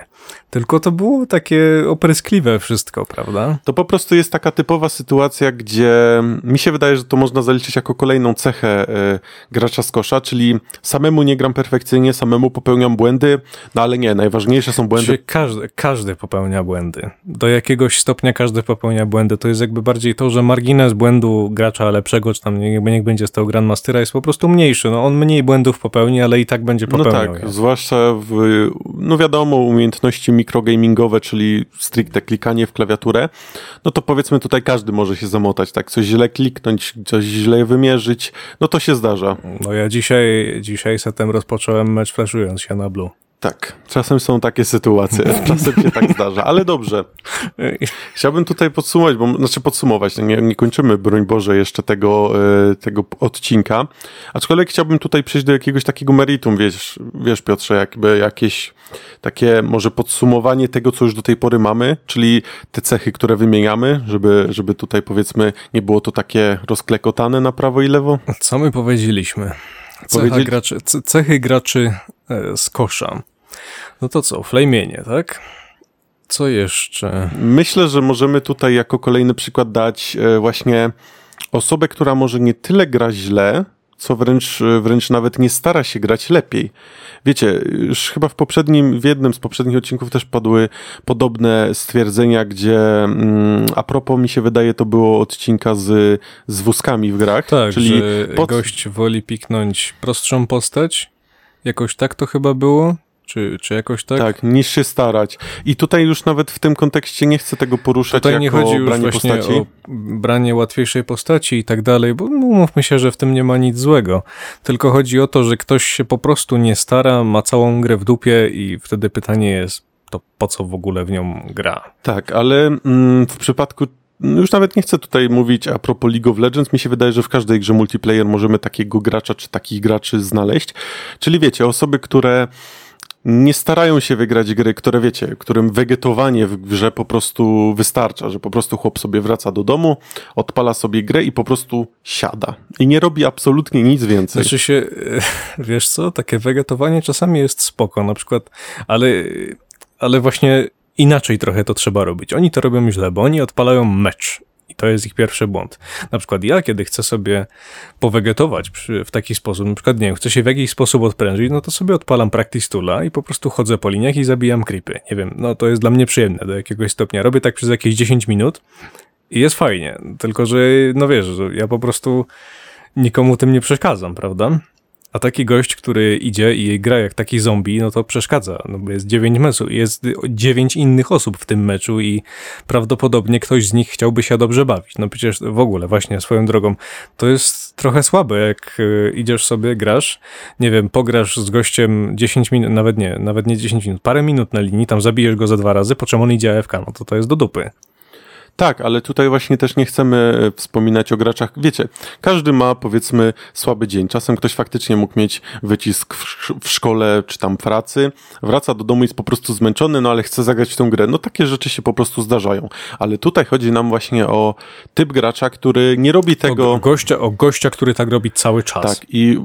tylko to było takie opryskliwe wszystko, prawda? To po prostu jest taka typowa sytuacja, gdzie mi się wydaje, że to można zaliczyć jako kolejną cechę e, gracza z kosza, czyli samemu nie gram perfekcyjnie, samemu popełniam błędy, no ale nie, najważniejsze są błędy. Czyli każdy, każdy popełnia błędy. Do jakiegoś stopnia każdy popełnia błędy. To jest jakby bardziej to, że margines błędu gracza lepszego, czy tam niech, niech będzie z tego Grandmastera, jest po prostu mniejszy. No on mniej błędów popełni, ale i tak będzie No popełniał. tak, je. zwłaszcza w, no wiadomo, umiejętności mikrogamingowe, czyli stricte klikanie w klawiaturę, no to powiedzmy tutaj każdy może się zamotać, tak, coś źle kliknąć, coś źle wymierzyć, no to się zdarza. No ja dzisiaj, dzisiaj setem rozpocząłem mecz flashując się na blue. Tak, czasem są takie sytuacje, czasem się tak zdarza, ale dobrze. Chciałbym tutaj podsumować, bo znaczy podsumować, nie, nie kończymy, broń Boże, jeszcze tego, e, tego odcinka. Aczkolwiek chciałbym tutaj przejść do jakiegoś takiego meritum, wiesz, wiesz Piotrze, jakby jakieś takie może podsumowanie tego, co już do tej pory mamy, czyli te cechy, które wymieniamy, żeby, żeby tutaj powiedzmy nie było to takie rozklekotane na prawo i lewo. Co my powiedzieliśmy? Cecha Powiedzieli- graczy, ce- cechy graczy e, z kosza. No to co, flamienie, tak? Co jeszcze? Myślę, że możemy tutaj jako kolejny przykład dać e, właśnie osobę, która może nie tyle gra źle, co wręcz, e, wręcz nawet nie stara się grać lepiej. Wiecie, już chyba w poprzednim, w jednym z poprzednich odcinków też padły podobne stwierdzenia, gdzie mm, a propos mi się wydaje to było odcinka z, z wózkami w grach, Tak, czyli pod- gość woli piknąć prostszą postać. Jakoś tak to chyba było? Czy, czy jakoś tak? tak, niż się starać. I tutaj już nawet w tym kontekście nie chcę tego poruszać Tutaj jako nie chodzi już branie postaci. o branie łatwiejszej postaci i tak dalej, bo no, mówmy się, że w tym nie ma nic złego. Tylko chodzi o to, że ktoś się po prostu nie stara, ma całą grę w dupie i wtedy pytanie jest, to po co w ogóle w nią gra? Tak, ale mm, w przypadku no już nawet nie chcę tutaj mówić a propos League of Legends. Mi się wydaje, że w każdej grze multiplayer możemy takiego gracza czy takich graczy znaleźć. Czyli wiecie, osoby, które nie starają się wygrać gry, które wiecie, którym wegetowanie w grze po prostu wystarcza, że po prostu chłop sobie wraca do domu, odpala sobie grę i po prostu siada. I nie robi absolutnie nic więcej. Znaczy się, e, wiesz co, takie wegetowanie czasami jest spoko, na przykład, ale, ale właśnie inaczej trochę to trzeba robić. Oni to robią źle, bo oni odpalają mecz. I to jest ich pierwszy błąd. Na przykład ja, kiedy chcę sobie powegetować przy, w taki sposób, na przykład, nie wiem, chcę się w jakiś sposób odprężyć, no to sobie odpalam Practice Toola i po prostu chodzę po liniach i zabijam creepy. Nie wiem, no to jest dla mnie przyjemne do jakiegoś stopnia. Robię tak przez jakieś 10 minut i jest fajnie. Tylko, że no wiesz, ja po prostu nikomu tym nie przeszkadzam, prawda? A taki gość, który idzie i gra jak taki zombie, no to przeszkadza. No bo jest dziewięć meczów, jest dziewięć innych osób w tym meczu i prawdopodobnie ktoś z nich chciałby się dobrze bawić. No przecież w ogóle, właśnie swoją drogą, to jest trochę słabe, jak y, idziesz sobie, grasz, nie wiem, pograsz z gościem 10 minut, nawet nie, nawet nie 10 minut, parę minut na linii, tam zabijesz go za dwa razy, po czym on idzie AFK, no to to jest do dupy. Tak, ale tutaj właśnie też nie chcemy e, wspominać o graczach. Wiecie, każdy ma powiedzmy słaby dzień. Czasem ktoś faktycznie mógł mieć wycisk w, sz- w szkole czy tam pracy, wraca do domu i jest po prostu zmęczony, no ale chce zagrać w tę grę. No takie rzeczy się po prostu zdarzają. Ale tutaj chodzi nam właśnie o typ gracza, który nie robi O, tego. go- gościa, o gościa, który tak robi cały czas. Tak, i,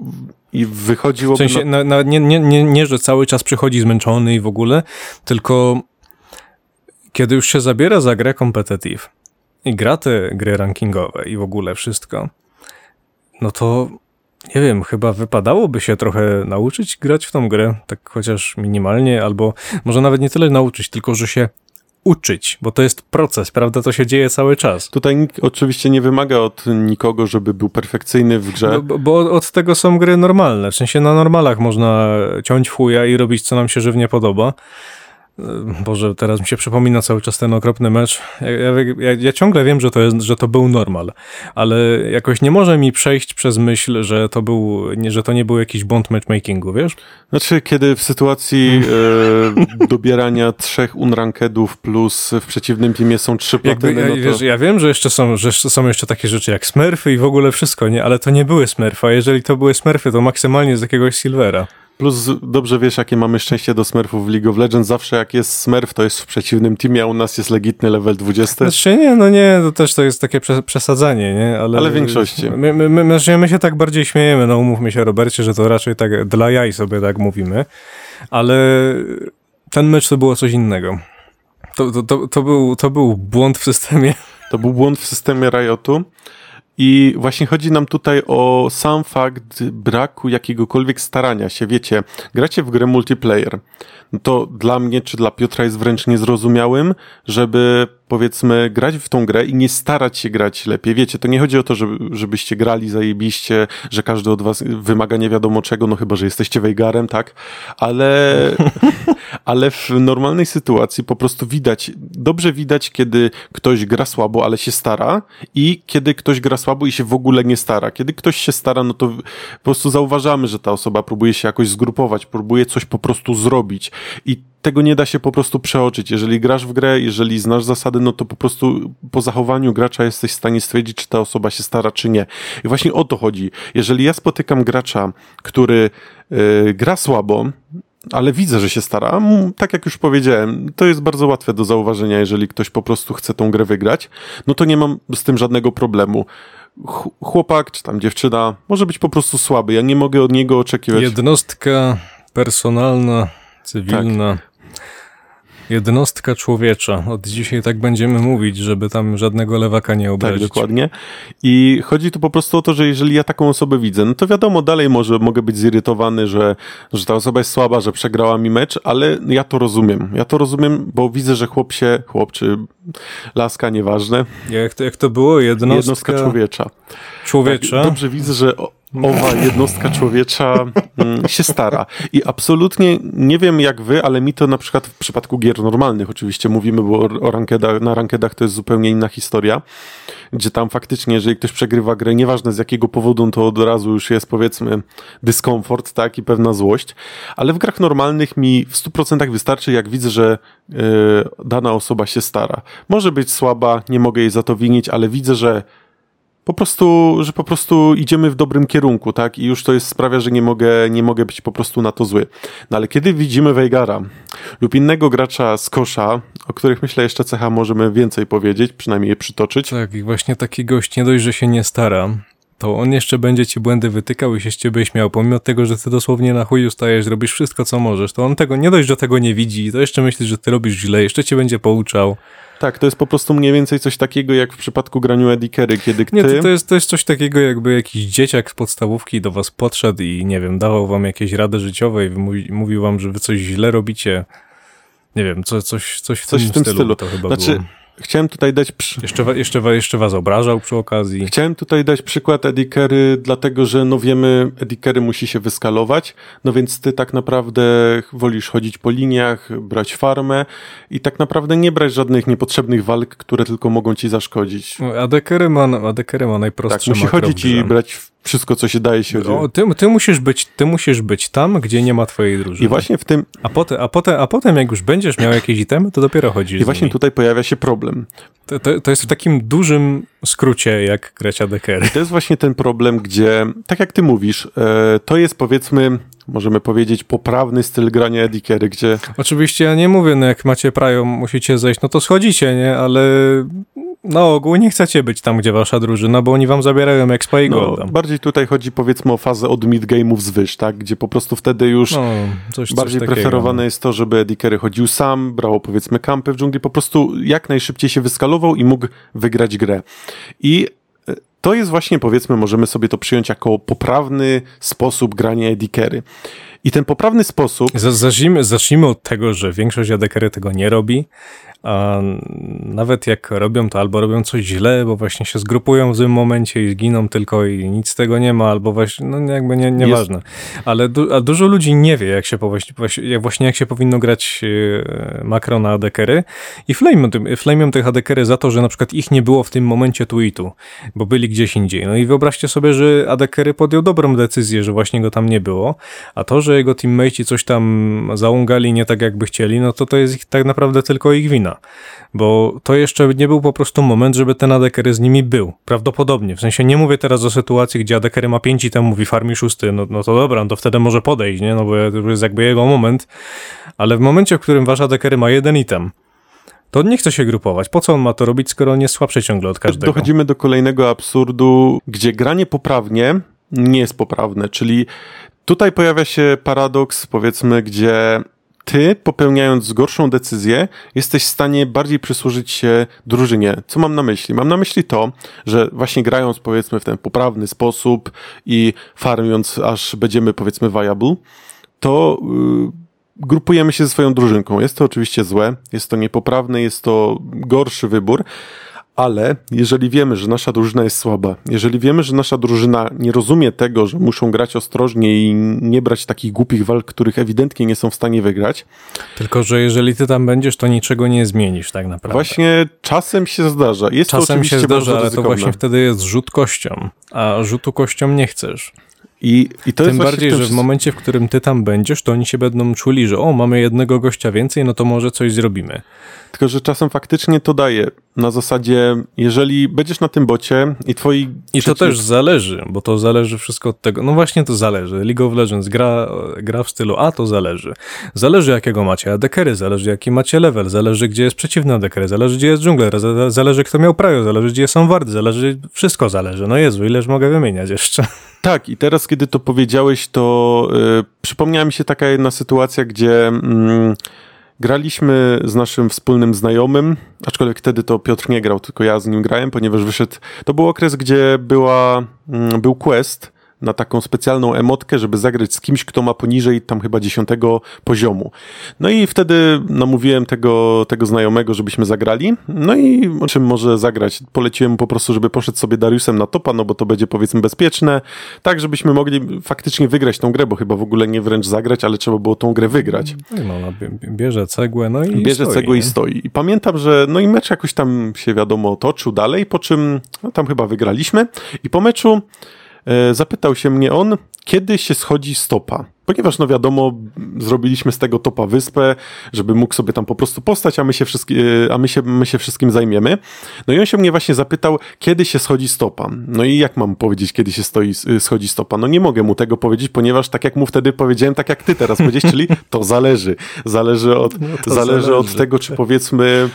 i W wychodziłoby. sensie, na... na, na, nie, nie, nie, nie, że cały czas przychodzi zmęczony i w ogóle, tylko kiedy już się zabiera za grę competitive i gra te gry rankingowe i w ogóle wszystko, no to nie wiem, chyba wypadałoby się trochę nauczyć grać w tą grę, tak chociaż minimalnie, albo może nawet nie tyle nauczyć, tylko że się uczyć, bo to jest proces, prawda? To się dzieje cały czas. Tutaj nikt oczywiście nie wymaga od nikogo, żeby był perfekcyjny w grze. No, bo, bo od tego są gry normalne. W sensie na normalach można ciąć w chuja i robić, co nam się żywnie podoba. Boże, teraz mi się przypomina cały czas ten okropny mecz. Ja, ja, ja, ciągle wiem, że to, jest, że to był normal, ale jakoś nie może mi przejść przez myśl, że to, był, nie, że to nie był jakiś błąd matchmakingu, wiesz? Znaczy, kiedy w sytuacji e, dobierania trzech unrankedów plus w przeciwnym teamie są trzy platyny, ja, no to... wiesz, ja wiem, że jeszcze są, że są jeszcze takie rzeczy jak smurfy i w ogóle wszystko, nie? Ale to nie były smurfy, a jeżeli to były smurfy, to maksymalnie z jakiegoś silvera. Plus dobrze wiesz, jakie mamy szczęście do smurfów w League of Legends. Zawsze jak jest smurf, to jest w przeciwnym teamie, a u nas jest legitny level 20. Znaczy nie, no nie, to też to jest takie przesadzanie, nie? Ale, Ale w większości. My, my, my, my się tak bardziej śmiejemy, no umówmy się Robercie, że to raczej tak dla jaj sobie tak mówimy. Ale ten mecz to było coś innego. To, to, to, to, był, to był błąd w systemie. To był błąd w systemie Riotu. I właśnie chodzi nam tutaj o sam fakt braku jakiegokolwiek starania się. Wiecie, gracie w grę multiplayer. No to dla mnie czy dla Piotra jest wręcz niezrozumiałym, żeby powiedzmy grać w tą grę i nie starać się grać lepiej. Wiecie, to nie chodzi o to, żeby, żebyście grali zajebiście, że każdy od was wymaga nie wiadomo czego, no chyba, że jesteście Wejgarem, tak? Ale, ale w normalnej sytuacji po prostu widać, dobrze widać, kiedy ktoś gra słabo, ale się stara i kiedy ktoś gra słabo i się w ogóle nie stara. Kiedy ktoś się stara, no to po prostu zauważamy, że ta osoba próbuje się jakoś zgrupować, próbuje coś po prostu zrobić i tego nie da się po prostu przeoczyć. Jeżeli grasz w grę, jeżeli znasz zasady, no to po prostu po zachowaniu gracza jesteś w stanie stwierdzić, czy ta osoba się stara, czy nie. I właśnie o to chodzi. Jeżeli ja spotykam gracza, który yy, gra słabo, ale widzę, że się stara. Tak jak już powiedziałem, to jest bardzo łatwe do zauważenia, jeżeli ktoś po prostu chce tą grę wygrać, no to nie mam z tym żadnego problemu. Chłopak czy tam dziewczyna może być po prostu słaby. Ja nie mogę od niego oczekiwać. Jednostka personalna, cywilna. Tak jednostka człowiecza. Od dzisiaj tak będziemy mówić, żeby tam żadnego lewaka nie obrazić. Tak, dokładnie. I chodzi tu po prostu o to, że jeżeli ja taką osobę widzę, no to wiadomo, dalej może mogę być zirytowany, że, że ta osoba jest słaba, że przegrała mi mecz, ale ja to rozumiem. Ja to rozumiem, bo widzę, że chłop się, chłop czy laska, nieważne. Jak to, jak to było? Jednostka, jednostka człowiecza. Człowiecza? Tak, dobrze widzę, że owa jednostka człowiecza mm, się stara. I absolutnie nie wiem jak wy, ale mi to na przykład w przypadku gier normalnych oczywiście mówimy, bo o rankedach, na rankedach to jest zupełnie inna historia, gdzie tam faktycznie, jeżeli ktoś przegrywa grę, nieważne z jakiego powodu, to od razu już jest powiedzmy dyskomfort, tak, i pewna złość, ale w grach normalnych mi w 100% wystarczy, jak widzę, że yy, dana osoba się stara. Może być słaba, nie mogę jej za to winić, ale widzę, że po prostu, że po prostu idziemy w dobrym kierunku, tak? I już to jest sprawia, że nie mogę, nie mogę być po prostu na to zły. No ale kiedy widzimy Weigara lub innego gracza z kosza, o których myślę jeszcze cecha możemy więcej powiedzieć, przynajmniej je przytoczyć. Tak, i właśnie taki gość nie dość, że się nie stara, to on jeszcze będzie ci błędy wytykał i się z ciebie śmiał, pomimo tego, że ty dosłownie na chuju stajesz, robisz wszystko, co możesz, to on tego nie dość, że tego nie widzi, to jeszcze myśli, że ty robisz źle, jeszcze cię będzie pouczał. Tak, to jest po prostu mniej więcej coś takiego jak w przypadku graniu Edikery, kiedy ty... Nie, to, to, jest, to jest coś takiego jakby jakiś dzieciak z podstawówki do was podszedł i nie wiem, dawał wam jakieś rady życiowe i mówi, mówił wam, że wy coś źle robicie. Nie wiem, co, coś, coś w coś tym, w tym stylu, stylu. to chyba znaczy, było. Chciałem tutaj dać. Przy... Jeszcze, jeszcze, jeszcze was obrażał przy okazji. Chciałem tutaj dać przykład Edikery, dlatego że no wiemy, Edikery musi się wyskalować, no więc ty tak naprawdę wolisz chodzić po liniach, brać farmę i tak naprawdę nie brać żadnych niepotrzebnych walk, które tylko mogą ci zaszkodzić. No, Adekery ma, Adekery ma najprostsze Tak, musi chodzić i brać wszystko, co się daje się o, ty, ty, musisz być, ty musisz być tam, gdzie nie ma twojej drużyny. I właśnie w tym... A potem, a potem, a potem jak już będziesz miał jakieś itemy, to dopiero chodzisz I właśnie tutaj pojawia się problem. To, to, to, jest w takim dużym skrócie, jak ADKR. I to jest właśnie ten problem, gdzie, tak jak ty mówisz, e, to jest powiedzmy możemy powiedzieć, poprawny styl grania Edikery, gdzie... Oczywiście ja nie mówię, no jak macie prajo, musicie zejść, no to schodzicie, nie? Ale na ogół nie chcecie być tam, gdzie wasza drużyna, bo oni wam zabierają expa i no, Bardziej tutaj chodzi powiedzmy o fazę od mid-game'ów zwyż, tak? Gdzie po prostu wtedy już no, coś, bardziej coś preferowane jest to, żeby Edikery chodził sam, brało powiedzmy kampy w dżungli, po prostu jak najszybciej się wyskalował i mógł wygrać grę. I to jest właśnie, powiedzmy, możemy sobie to przyjąć jako poprawny sposób grania edikery. I ten poprawny sposób. Zacznijmy, zacznijmy od tego, że większość adekery tego nie robi. A nawet jak robią to, albo robią coś źle, bo właśnie się zgrupują w złym momencie i zginą tylko i nic z tego nie ma, albo właśnie, no jakby nie, nieważne. Jest... Ale du a dużo ludzi nie wie, jak się właśnie, jak właśnie jak się powinno grać e, makro na adekery i flamią tych adekery za to, że na przykład ich nie było w tym momencie tweetu, bo byli gdzieś indziej. No i wyobraźcie sobie, że adekery podjął dobrą decyzję, że właśnie go tam nie było, a to, że jego teammates coś tam zaungali nie tak jakby chcieli, no to to jest ich, tak naprawdę tylko ich wina bo to jeszcze nie był po prostu moment, żeby ten Adekery z nimi był. Prawdopodobnie. W sensie nie mówię teraz o sytuacji, gdzie Adekery ma pięć i tam mówi farmi szósty, no, no to dobra, no to wtedy może podejść, nie? No bo to jest jakby jego moment. Ale w momencie, w którym wasz Adekery ma jeden item, to nie chce się grupować. Po co on ma to robić, skoro on jest słabszy ciągle od każdego? Dochodzimy do kolejnego absurdu, gdzie granie poprawnie nie jest poprawne, czyli tutaj pojawia się paradoks, powiedzmy, gdzie ty, popełniając gorszą decyzję, jesteś w stanie bardziej przysłużyć się drużynie. Co mam na myśli? Mam na myśli to, że właśnie grając powiedzmy w ten poprawny sposób i farmiąc aż będziemy powiedzmy viable, to yy, grupujemy się ze swoją drużynką. Jest to oczywiście złe, jest to niepoprawne, jest to gorszy wybór, ale jeżeli wiemy, że nasza drużyna jest słaba, jeżeli wiemy, że nasza drużyna nie rozumie tego, że muszą grać ostrożnie i nie brać takich głupich walk, których ewidentnie nie są w stanie wygrać. Tylko, że jeżeli ty tam będziesz, to niczego nie zmienisz tak naprawdę. Właśnie czasem się zdarza. Jest czasem to oczywiście się zdarza, ale ryzykowne. to właśnie wtedy jest rzut kością, a rzutu kością nie chcesz. I, i to Tym bardziej, w że w momencie, w którym ty tam będziesz, to oni się będą czuli, że o, mamy jednego gościa więcej, no to może coś zrobimy. Tylko, że czasem faktycznie to daje. Na zasadzie, jeżeli będziesz na tym bocie i twoi... I to też zależy, bo to zależy wszystko od tego. No właśnie to zależy. League of Legends gra, gra w stylu A, to zależy. Zależy jakiego macie adekery, zależy jaki macie level, zależy gdzie jest przeciwny adekery, zależy gdzie jest dżungler, zależy kto miał prajo, zależy gdzie są wardy, zależy, wszystko zależy. No Jezu, ileż mogę wymieniać jeszcze. Tak, i teraz kiedy to powiedziałeś, to yy, przypomniała mi się taka jedna sytuacja, gdzie... Yy, Graliśmy z naszym wspólnym znajomym, aczkolwiek wtedy to Piotr nie grał, tylko ja z nim grałem, ponieważ wyszedł. To był okres, gdzie była, mm, był quest na taką specjalną emotkę, żeby zagrać z kimś, kto ma poniżej tam chyba dziesiątego poziomu. No i wtedy namówiłem tego, tego znajomego, żebyśmy zagrali. No i o czym może zagrać? Poleciłem mu po prostu, żeby poszedł sobie Dariusem na topa, no bo to będzie powiedzmy bezpieczne, tak żebyśmy mogli faktycznie wygrać tą grę, bo chyba w ogóle nie wręcz zagrać, ale trzeba było tą grę wygrać. No, no bierze cegłę, no i Bierze stoi, cegłę nie? i stoi. I pamiętam, że no i mecz jakoś tam się wiadomo toczył dalej, po czym no, tam chyba wygraliśmy i po meczu zapytał się mnie on, kiedy się schodzi stopa. Ponieważ, no wiadomo, zrobiliśmy z tego topa wyspę, żeby mógł sobie tam po prostu postać, a my się, e, a my się, my się wszystkim zajmiemy. No i on się mnie właśnie zapytał, kiedy się schodzi stopa. No i jak mam powiedzieć, kiedy się stoi, e, schodzi stopa? No nie mogę mu tego powiedzieć, ponieważ tak jak mu wtedy powiedziałem, tak jak ty teraz powiedzieć, czyli to zależy. Zależy od, No to zależy od zależy. tego, czy powiedzmy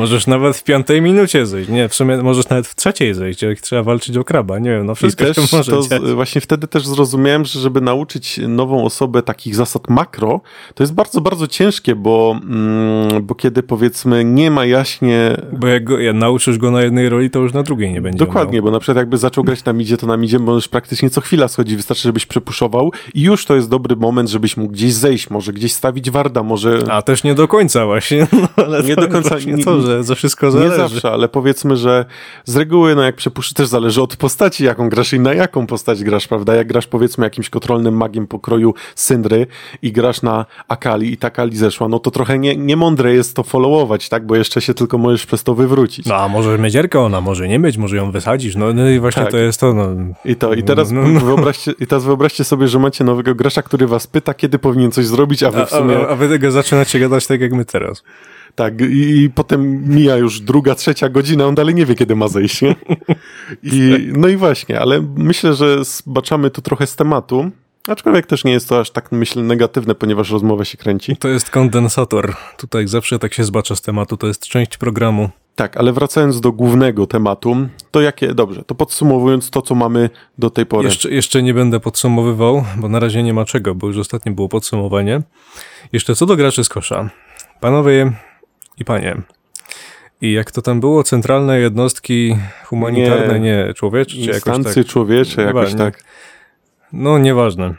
Możesz nawet w piątej minucie zejść. Nie, w sumie możesz nawet w trzeciej zejść, jak trzeba walczyć o kraba. Nie wiem, no I wszystko też się może to z, właśnie wtedy też zrozumiałem, że żeby nauczyć nową osobę takich zasad makro, to jest bardzo, bardzo ciężkie, bo, mm, bo kiedy powiedzmy nie ma jaśnie... Bo jak go, ja nauczysz go na jednej roli, to już na drugiej nie będzie Dokładnie, umiał. bo na przykład jakby zaczął grać na midzie, to na midzie możesz praktycznie co chwila schodzi, wystarczy, żebyś przepuszował i już to jest dobry moment, żebyś mógł gdzieś zejść, może gdzieś stawić warda, może... A też nie do końca właśnie. No, Nie do końca, właśnie nie- to, że za wszystko Nie zależy. zawsze, ale powiedzmy, że z reguły, no jak przepuszczy, też zależy od postaci, jaką grasz i na jaką postać grasz, prawda? Jak grasz powiedzmy jakimś kontrolnym magiem pokroju Syndry i grasz na Akali i ta Akali zeszła, no to trochę nie, nie mądre jest to followować, tak? Bo jeszcze się tylko możesz przez to wywrócić. No a może mieć Erkę, ona może nie mieć, może ją wysadzisz. No, no i właśnie Tak. to jest to. No. I to, i teraz, No, no. Wyobraźcie, i teraz wyobraźcie sobie, że macie nowego gracza, który was pyta, kiedy powinien coś zrobić, a wy A, w sumie... a, a wy tego zaczynacie gadać tak jak my teraz. Tak, i, i potem mija już druga, trzecia godzina, on dalej nie wie, kiedy ma zejść, nie? I, no i właśnie, ale myślę, że zbaczamy tu trochę z tematu, aczkolwiek też nie jest to aż tak, myślę, negatywne, ponieważ rozmowa się kręci. To jest kondensator. Tutaj zawsze tak się zbacza z tematu, to jest część programu. Tak, ale wracając do głównego tematu, to jakie, dobrze, to podsumowując to, co mamy do tej pory. Jeszcze, jeszcze nie będę podsumowywał, bo na razie nie ma czego, bo już ostatnio było podsumowanie. Jeszcze co do graczy z kosza. Panowie i panie, I jak to tam było? Centralne jednostki humanitarne, nie, nie człowieczcze, jakoś Instancje tak. człowiecze, jakoś nie. tak. No, nieważne.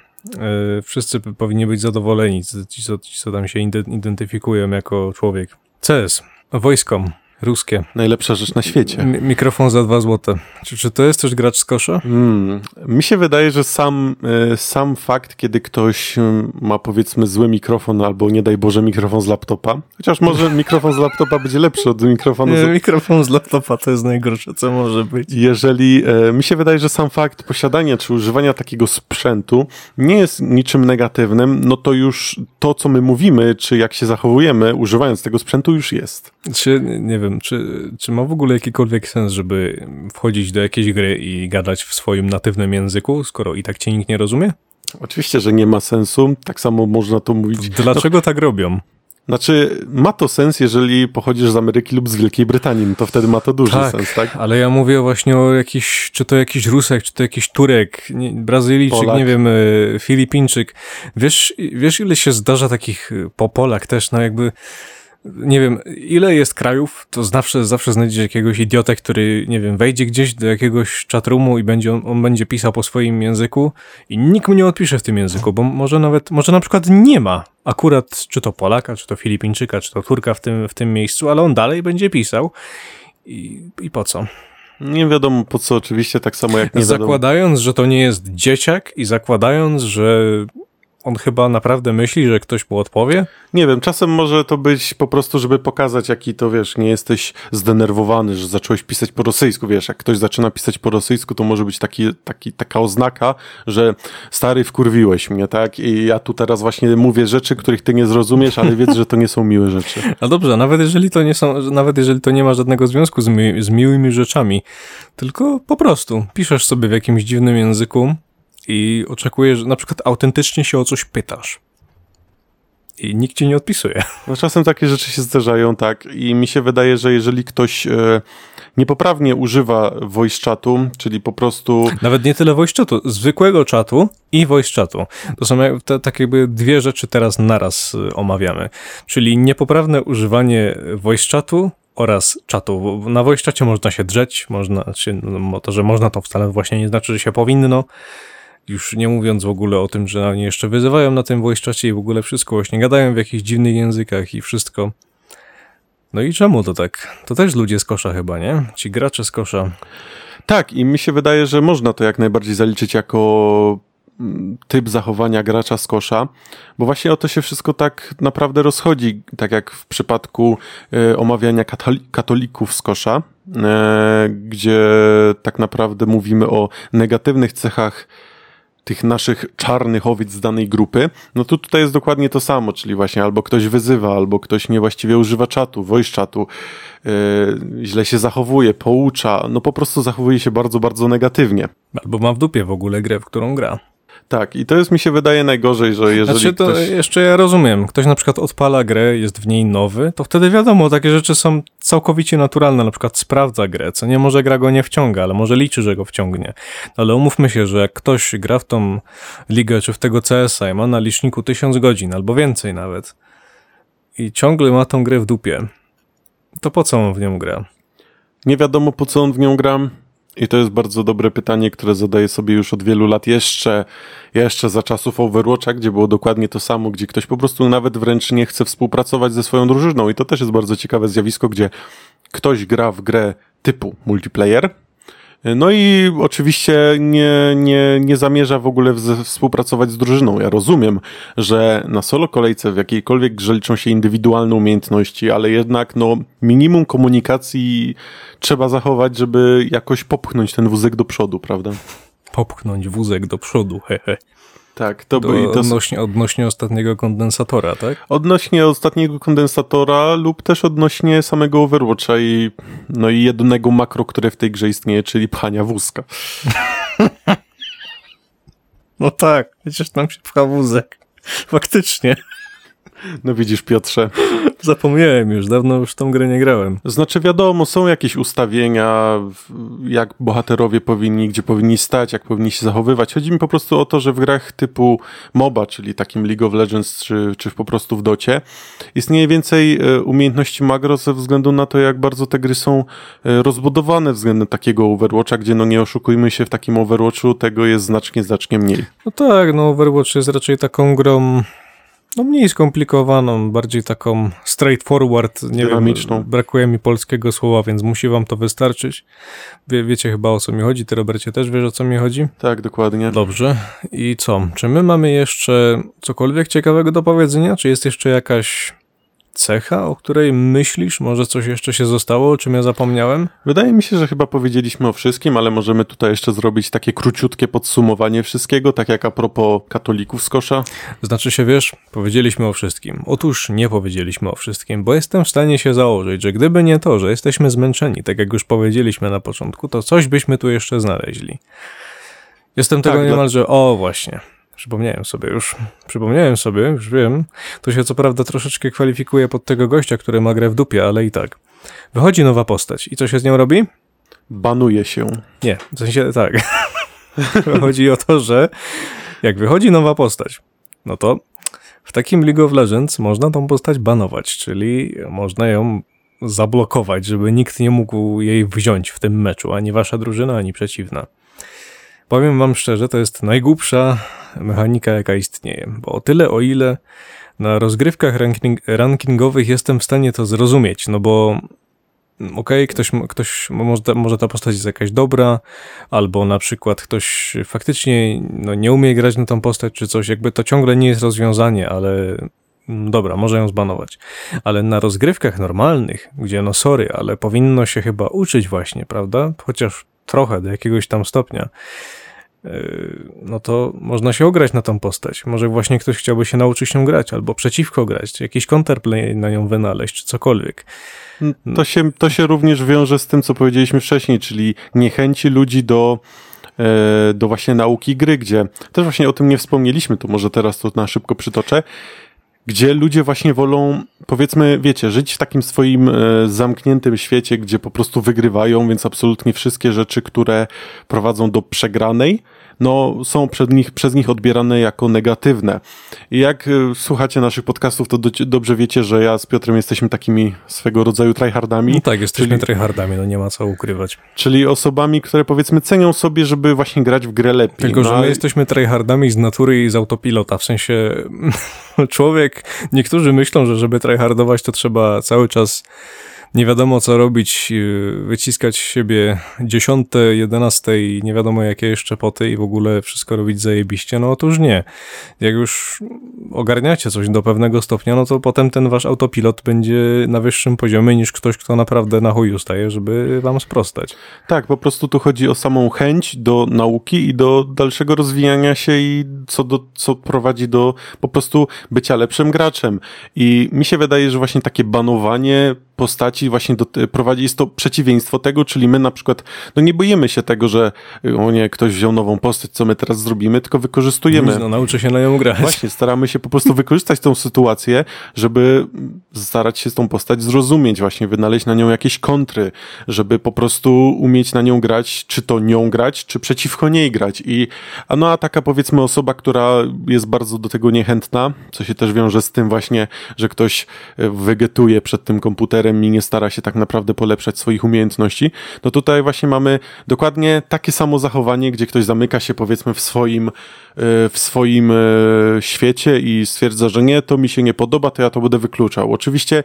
E, Wszyscy powinni być zadowoleni, ci co, ci, co tam się ide- identyfikują jako człowiek. CS, wojsko ruskie, Najlepsza rzecz na świecie. Mi- mikrofon za dwa złote. Czy, czy to jest też gracz z kosza? Hmm. Mi się wydaje, że sam, e, sam fakt, kiedy ktoś mm, ma powiedzmy zły mikrofon albo nie daj Boże mikrofon z laptopa, chociaż może mikrofon z laptopa będzie lepszy od mikrofonu Nie, z... mikrofon z laptopa to jest najgorsze, co może być. Jeżeli e, mi się wydaje, że sam fakt posiadania czy używania takiego sprzętu nie jest niczym negatywnym, no to już to, co my mówimy, czy jak się zachowujemy, używając tego sprzętu, już jest. Czy, nie wiem, czy, czy ma w ogóle jakikolwiek sens, żeby wchodzić do jakiejś gry i gadać w swoim natywnym języku, skoro i tak cię nikt nie rozumie? Oczywiście, że nie ma sensu. Tak samo można to mówić. Dlaczego tak robią? Znaczy, ma to sens, jeżeli pochodzisz z Ameryki lub z Wielkiej Brytanii, no to wtedy ma to duży Tak. sens, tak? Ale ja mówię właśnie o jakiś, czy to jakiś Rusek, czy to jakiś Turek, nie, Brazylijczyk, Polak. nie wiem, e, Filipińczyk. Wiesz, wiesz, ile się zdarza takich e, po Polak też, no jakby, nie wiem, ile jest krajów, to zawsze, zawsze znajdziesz jakiegoś idiotę, który, nie wiem, wejdzie gdzieś do jakiegoś chatroomu i będzie, on, on będzie pisał po swoim języku i nikt mu nie odpisze w tym języku, bo może nawet, może na przykład nie ma akurat, czy to Polaka, czy to Filipińczyka, czy to Turka w tym, w tym miejscu, ale on dalej będzie pisał. I, I po co? Nie wiadomo po co, oczywiście, tak samo jak nie wiadomo. zakładając, że to nie jest dzieciak i zakładając, że on chyba naprawdę myśli, że ktoś mu odpowie? Nie wiem, czasem może to być po prostu, żeby pokazać, jaki to, wiesz, nie jesteś zdenerwowany, że zacząłeś pisać po rosyjsku, wiesz, jak ktoś zaczyna pisać po rosyjsku, to może być taki, taki, taka oznaka, że stary, wkurwiłeś mnie, tak? I ja tu teraz właśnie mówię rzeczy, których ty nie zrozumiesz, ale wiedz, że to nie są miłe rzeczy. No dobrze, nawet jeżeli to nie są, nawet jeżeli to nie ma żadnego związku z, mi, z miłymi rzeczami, tylko po prostu piszesz sobie w jakimś dziwnym języku i oczekujesz, że na przykład autentycznie się o coś pytasz. I nikt ci nie odpisuje. No czasem takie rzeczy się zdarzają, tak, i mi się wydaje, że jeżeli ktoś e, niepoprawnie używa voice chatu, czyli po prostu Nawet nie tyle voice chatu, zwykłego czatu i voice chatu. To są te, tak jakby dwie rzeczy teraz naraz y, omawiamy. Czyli niepoprawne używanie voice chatu oraz czatu. Na voice chacie można się drzeć, można, czy, no, to, że można to wcale właśnie nie znaczy, że się powinno. Już nie mówiąc w ogóle o tym, że oni jeszcze wyzywają na tym voice i w ogóle wszystko właśnie gadają w jakichś dziwnych językach i wszystko. No i czemu to tak? To też ludzie z kosza chyba, nie? Ci gracze z kosza. Tak, i mi się wydaje, że można to jak najbardziej zaliczyć jako mm, typ zachowania gracza z kosza, bo właśnie o to się wszystko tak naprawdę rozchodzi, tak jak w przypadku e, omawiania katoli- katolików z kosza, e, gdzie tak naprawdę mówimy o negatywnych cechach tych naszych czarnych owiec z danej grupy, no to tutaj jest dokładnie to samo, czyli właśnie albo ktoś wyzywa, albo ktoś niewłaściwie używa czatu, voice czatu, yy, źle się zachowuje, poucza, no po prostu zachowuje się bardzo, bardzo negatywnie. Albo ma w dupie w ogóle grę, w którą gra. Tak, i to jest mi się wydaje najgorzej, że jeżeli Znaczy to ktoś... jeszcze ja rozumiem, ktoś na przykład odpala grę, jest w niej nowy, to wtedy wiadomo, takie rzeczy są całkowicie naturalne, na przykład sprawdza grę, co nie może gra go nie wciąga, ale może liczy, że go wciągnie. Ale umówmy się, że jak ktoś gra w tą ligę, czy w tego CS-a i ma na liczniku tysiąc godzin, albo więcej nawet i ciągle ma tą grę w dupie, to po co on w nią gra? Nie wiadomo po co on w nią gra. I to jest bardzo dobre pytanie, które zadaję sobie już od wielu lat, jeszcze, jeszcze za czasów Overwatcha, gdzie było dokładnie to samo, gdzie ktoś po prostu nawet wręcz nie chce współpracować ze swoją drużyną. I to też jest bardzo ciekawe zjawisko, gdzie ktoś gra w grę typu multiplayer, no i oczywiście nie, nie, nie zamierza w ogóle współpracować z drużyną. Ja rozumiem, że na solo kolejce w jakiejkolwiek grze liczą się indywidualne umiejętności, ale jednak no, minimum komunikacji trzeba zachować, żeby jakoś popchnąć ten wózek do przodu, prawda? Popchnąć wózek do przodu, hehe. Tak, to, by, to odnośnie, odnośnie ostatniego kondensatora, tak? odnośnie ostatniego kondensatora lub też odnośnie samego Overwatcha i, no i jedynego makro, które w tej grze istnieje, czyli pchania wózka. No tak, przecież tam się pcha wózek. Faktycznie. No widzisz, Piotrze. Zapomniałem już, dawno już tą grę nie grałem. Znaczy wiadomo, są jakieś ustawienia, jak bohaterowie powinni, gdzie powinni stać, jak powinni się zachowywać. Chodzi mi po prostu o to, że w grach typu MOBA, czyli takim League of Legends, czy, czy po prostu w docie, istnieje więcej e, umiejętności magro ze względu na to, jak bardzo te gry są e, rozbudowane względem takiego Overwatcha, gdzie no nie oszukujmy się, w takim Overwatchu tego jest znacznie, znacznie mniej. No tak, no Overwatch jest raczej taką grą no mniej skomplikowaną, bardziej taką straightforward, nie Dynamiczną. wiem, brakuje mi polskiego słowa, więc musi wam to wystarczyć. Wie, wiecie chyba o co mi chodzi, ty Robercie też wiesz o co mi chodzi? Tak, dokładnie. Dobrze. I co? Czy my mamy jeszcze cokolwiek ciekawego do powiedzenia? Czy jest jeszcze jakaś cecha, o której myślisz? Może coś jeszcze się zostało, o czym ja zapomniałem? Wydaje mi się, że chyba powiedzieliśmy o wszystkim, ale możemy tutaj jeszcze zrobić takie króciutkie podsumowanie wszystkiego, tak jak a propos katolików z kosza. Znaczy się, wiesz, powiedzieliśmy o wszystkim. Otóż nie powiedzieliśmy o wszystkim, bo jestem w stanie się założyć, że gdyby nie to, że jesteśmy zmęczeni, tak jak już powiedzieliśmy na początku, to coś byśmy tu jeszcze znaleźli. Jestem tego Tak, dla- niemalże... O, właśnie. Przypomniałem sobie już. Przypomniałem sobie, już wiem. To się co prawda troszeczkę kwalifikuje pod tego gościa, który ma grę w dupie, ale i tak. Wychodzi nowa postać. I co się z nią robi? Banuje się. Nie, w sensie tak. Chodzi o to, że jak wychodzi nowa postać, no to w takim League of Legends można tą postać banować, czyli można ją zablokować, żeby nikt nie mógł jej wziąć w tym meczu, ani wasza drużyna, ani przeciwna. Powiem wam szczerze, to jest najgłupsza mechanika, jaka istnieje, bo o tyle, o ile na rozgrywkach ranking, rankingowych jestem w stanie to zrozumieć, no bo mm, okej, ktoś, ktoś może, może ta postać jest jakaś dobra, albo na przykład ktoś faktycznie no, nie umie grać na tą postać, czy coś, jakby to ciągle nie jest rozwiązanie, ale mm, dobra, może ją zbanować. Ale na rozgrywkach normalnych, gdzie no sorry, ale powinno się chyba uczyć właśnie, prawda? Chociaż trochę, do jakiegoś tam stopnia. Yy, No to można się ograć na tą postać. Może właśnie ktoś chciałby się nauczyć nią grać, albo przeciwko grać, jakiś counterplay na nią wynaleźć, czy cokolwiek. To się, to się również wiąże z tym, co powiedzieliśmy wcześniej, czyli niechęci ludzi do, e, do właśnie nauki gry, gdzie też właśnie o tym nie wspomnieliśmy, to może teraz to na szybko przytoczę, gdzie ludzie właśnie wolą, powiedzmy, wiecie, żyć w takim swoim e, zamkniętym świecie, gdzie po prostu wygrywają, więc absolutnie wszystkie rzeczy, które prowadzą do przegranej, no, są przed nich, przez nich odbierane jako negatywne. I jak e, słuchacie naszych podcastów, to do, dobrze wiecie, że ja z Piotrem jesteśmy takimi swego rodzaju tryhardami. No tak, jesteśmy czyli- tryhardami, no nie ma co ukrywać. Czyli osobami, które powiedzmy cenią sobie, żeby właśnie grać w grę lepiej. Tylko, że No, my ale- jesteśmy tryhardami z natury i z autopilota, w sensie człowiek, niektórzy myślą, że żeby tryhardować to trzeba cały czas nie wiadomo co robić, yy, wyciskać z siebie dziesiąte, jedenaste i nie wiadomo jakie jeszcze poty i w ogóle wszystko robić zajebiście, no otóż nie. Jak już ogarniacie coś do pewnego stopnia, no to potem ten wasz autopilot będzie na wyższym poziomie niż ktoś, kto naprawdę na chuju staje, żeby wam sprostać. Tak, po prostu tu chodzi o samą chęć do nauki i do dalszego rozwijania się i co, do, co prowadzi do po prostu bycia lepszym graczem. I mi się wydaje, że właśnie takie banowanie postaci właśnie do, prowadzi, jest to przeciwieństwo tego, czyli my na przykład, no nie boimy się tego, że o nie, ktoś wziął nową postać, co my teraz zrobimy, tylko wykorzystujemy. No, nauczę się na nią grać. Właśnie, staramy się po prostu wykorzystać tą sytuację, żeby starać się z tą postać zrozumieć, właśnie wynaleźć na nią jakieś kontry, żeby po prostu umieć na nią grać, czy to nią grać, czy przeciwko niej grać. I a no a taka powiedzmy osoba, która jest bardzo do tego niechętna, co się też wiąże z tym właśnie, że ktoś e, wegetuje przed tym komputerem i nie stara się tak naprawdę polepszać swoich umiejętności, no tutaj właśnie mamy dokładnie takie samo zachowanie, gdzie ktoś zamyka się powiedzmy w swoim, e, w swoim e, świecie i stwierdza, że nie, to mi się nie podoba, to ja to będę wykluczał. Oczywiście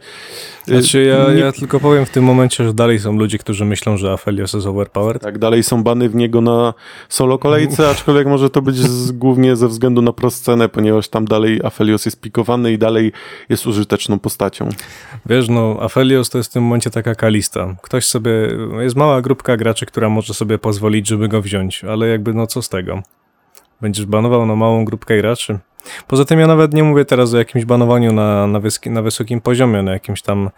e, Znaczy ja, nie- ja tylko powiem w tym momencie, że dalej są ludzie, którzy myślą, że Aphelios jest overpowered. tak dalej są bany w niego na solo kolejce, aczkolwiek może to być z, głównie ze względu na proscenę, ponieważ tam dalej Aphelios jest pikowany i dalej jest użyteczną postacią. Wiesz, no Aphelios to jest w tym momencie taka kalista. Ktoś sobie, jest mała grupka graczy, która może sobie pozwolić, żeby go wziąć, ale jakby no co z tego? Będziesz banował na małą grupkę graczy? Poza tym ja nawet nie mówię teraz o jakimś banowaniu na, na, wyski, na wysokim poziomie, na jakimś tam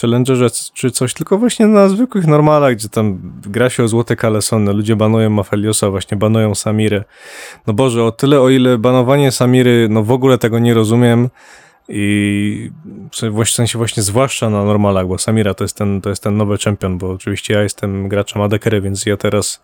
challengerze czy coś, tylko właśnie na zwykłych normalach, gdzie tam gra się o złote kalesony, ludzie banują Afeliosa, właśnie banują Samirę. No Boże, o tyle o ile banowanie Samiry, no w ogóle tego nie rozumiem, I w sensie właśnie zwłaszcza na normalach, bo Samira to jest ten, to jest ten nowy czempion, bo oczywiście ja jestem graczem ADKR, więc ja teraz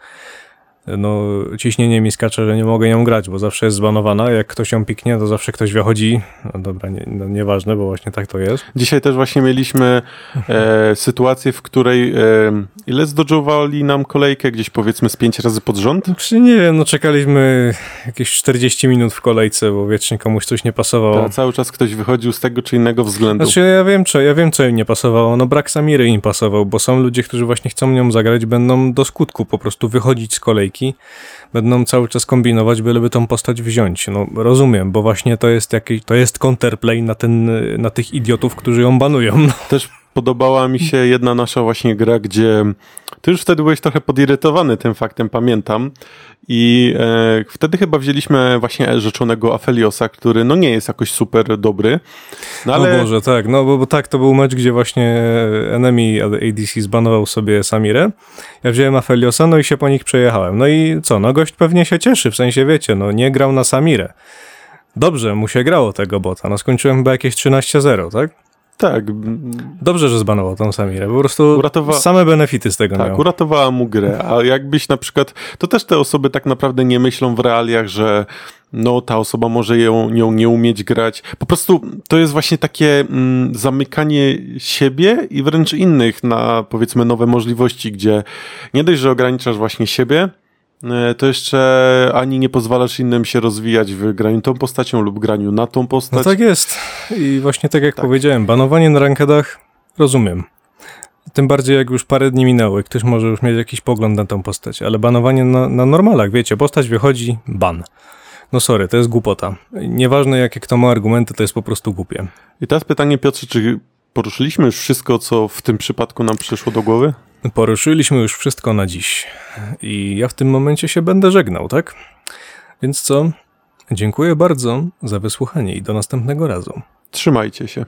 no ciśnienie mi skacze, że nie mogę nią grać, bo zawsze jest zbanowana. Jak ktoś ją piknie, to zawsze ktoś wychodzi. No dobra, nie, no nieważne, bo właśnie tak to jest. Dzisiaj też właśnie mieliśmy e, sytuację, w której e, ile zdodżowali nam kolejkę? Gdzieś powiedzmy z pięć razy pod rząd? Czy nie wiem, no czekaliśmy jakieś 40 minut w kolejce, bo wiecznie komuś coś nie pasowało. Cały czas ktoś wychodził z tego czy innego względu. Znaczy ja wiem, co, ja wiem, co im nie pasowało. No brak Samiry im pasował, bo są ludzie, którzy właśnie chcą nią zagrać, będą do skutku po prostu wychodzić z kolejki, będą cały czas kombinować, byleby tą postać wziąć. No rozumiem, bo właśnie to jest jakiś, to jest counterplay na, ten, na tych idiotów, którzy ją banują. No. Też podobała mi się jedna nasza właśnie gra, gdzie ty już wtedy byłeś trochę podirytowany tym faktem, pamiętam. I e, wtedy chyba wzięliśmy właśnie rzeczonego Afeliosa, który no nie jest jakoś super dobry. No ale O Boże, tak, no bo, bo tak, to był mecz, gdzie właśnie enemy ADC zbanował sobie Samirę. Ja wziąłem Afeliosa, no i się po nich przejechałem. No i co, no gość pewnie się cieszy, w sensie wiecie, no nie grał na Samirę. Dobrze, mu się grało tego bota, no skończyłem chyba jakieś 13-0, tak? Tak, Dobrze, że zbanował tą Samirę, po prostu Uratowa- same benefity z tego tak, miał. uratowała mu grę. A jakbyś na przykład, to też te osoby tak naprawdę nie myślą w realiach, że no ta osoba może ją, nią nie umieć grać. Po prostu to jest właśnie takie mm, zamykanie siebie i wręcz innych na powiedzmy nowe możliwości, gdzie nie dość, że ograniczasz właśnie siebie, to jeszcze ani nie pozwalasz innym się rozwijać w graniu tą postacią lub graniu na tą postać. No tak jest. I właśnie tak jak Tak. powiedziałem, banowanie na rankedach rozumiem. Tym bardziej jak już parę dni minęły, ktoś może już mieć jakiś pogląd na tą postać, ale banowanie na, na normalach, wiecie, postać wychodzi, ban. No sorry, to jest głupota. Nieważne jakie kto ma argumenty, to jest po prostu głupie. I teraz pytanie Piotrze, czy poruszyliśmy już wszystko, co w tym przypadku nam przyszło do głowy? Poruszyliśmy już wszystko na dziś. I ja w tym momencie się będę żegnał, tak? Więc co? Dziękuję bardzo za wysłuchanie i do następnego razu. Trzymajcie się.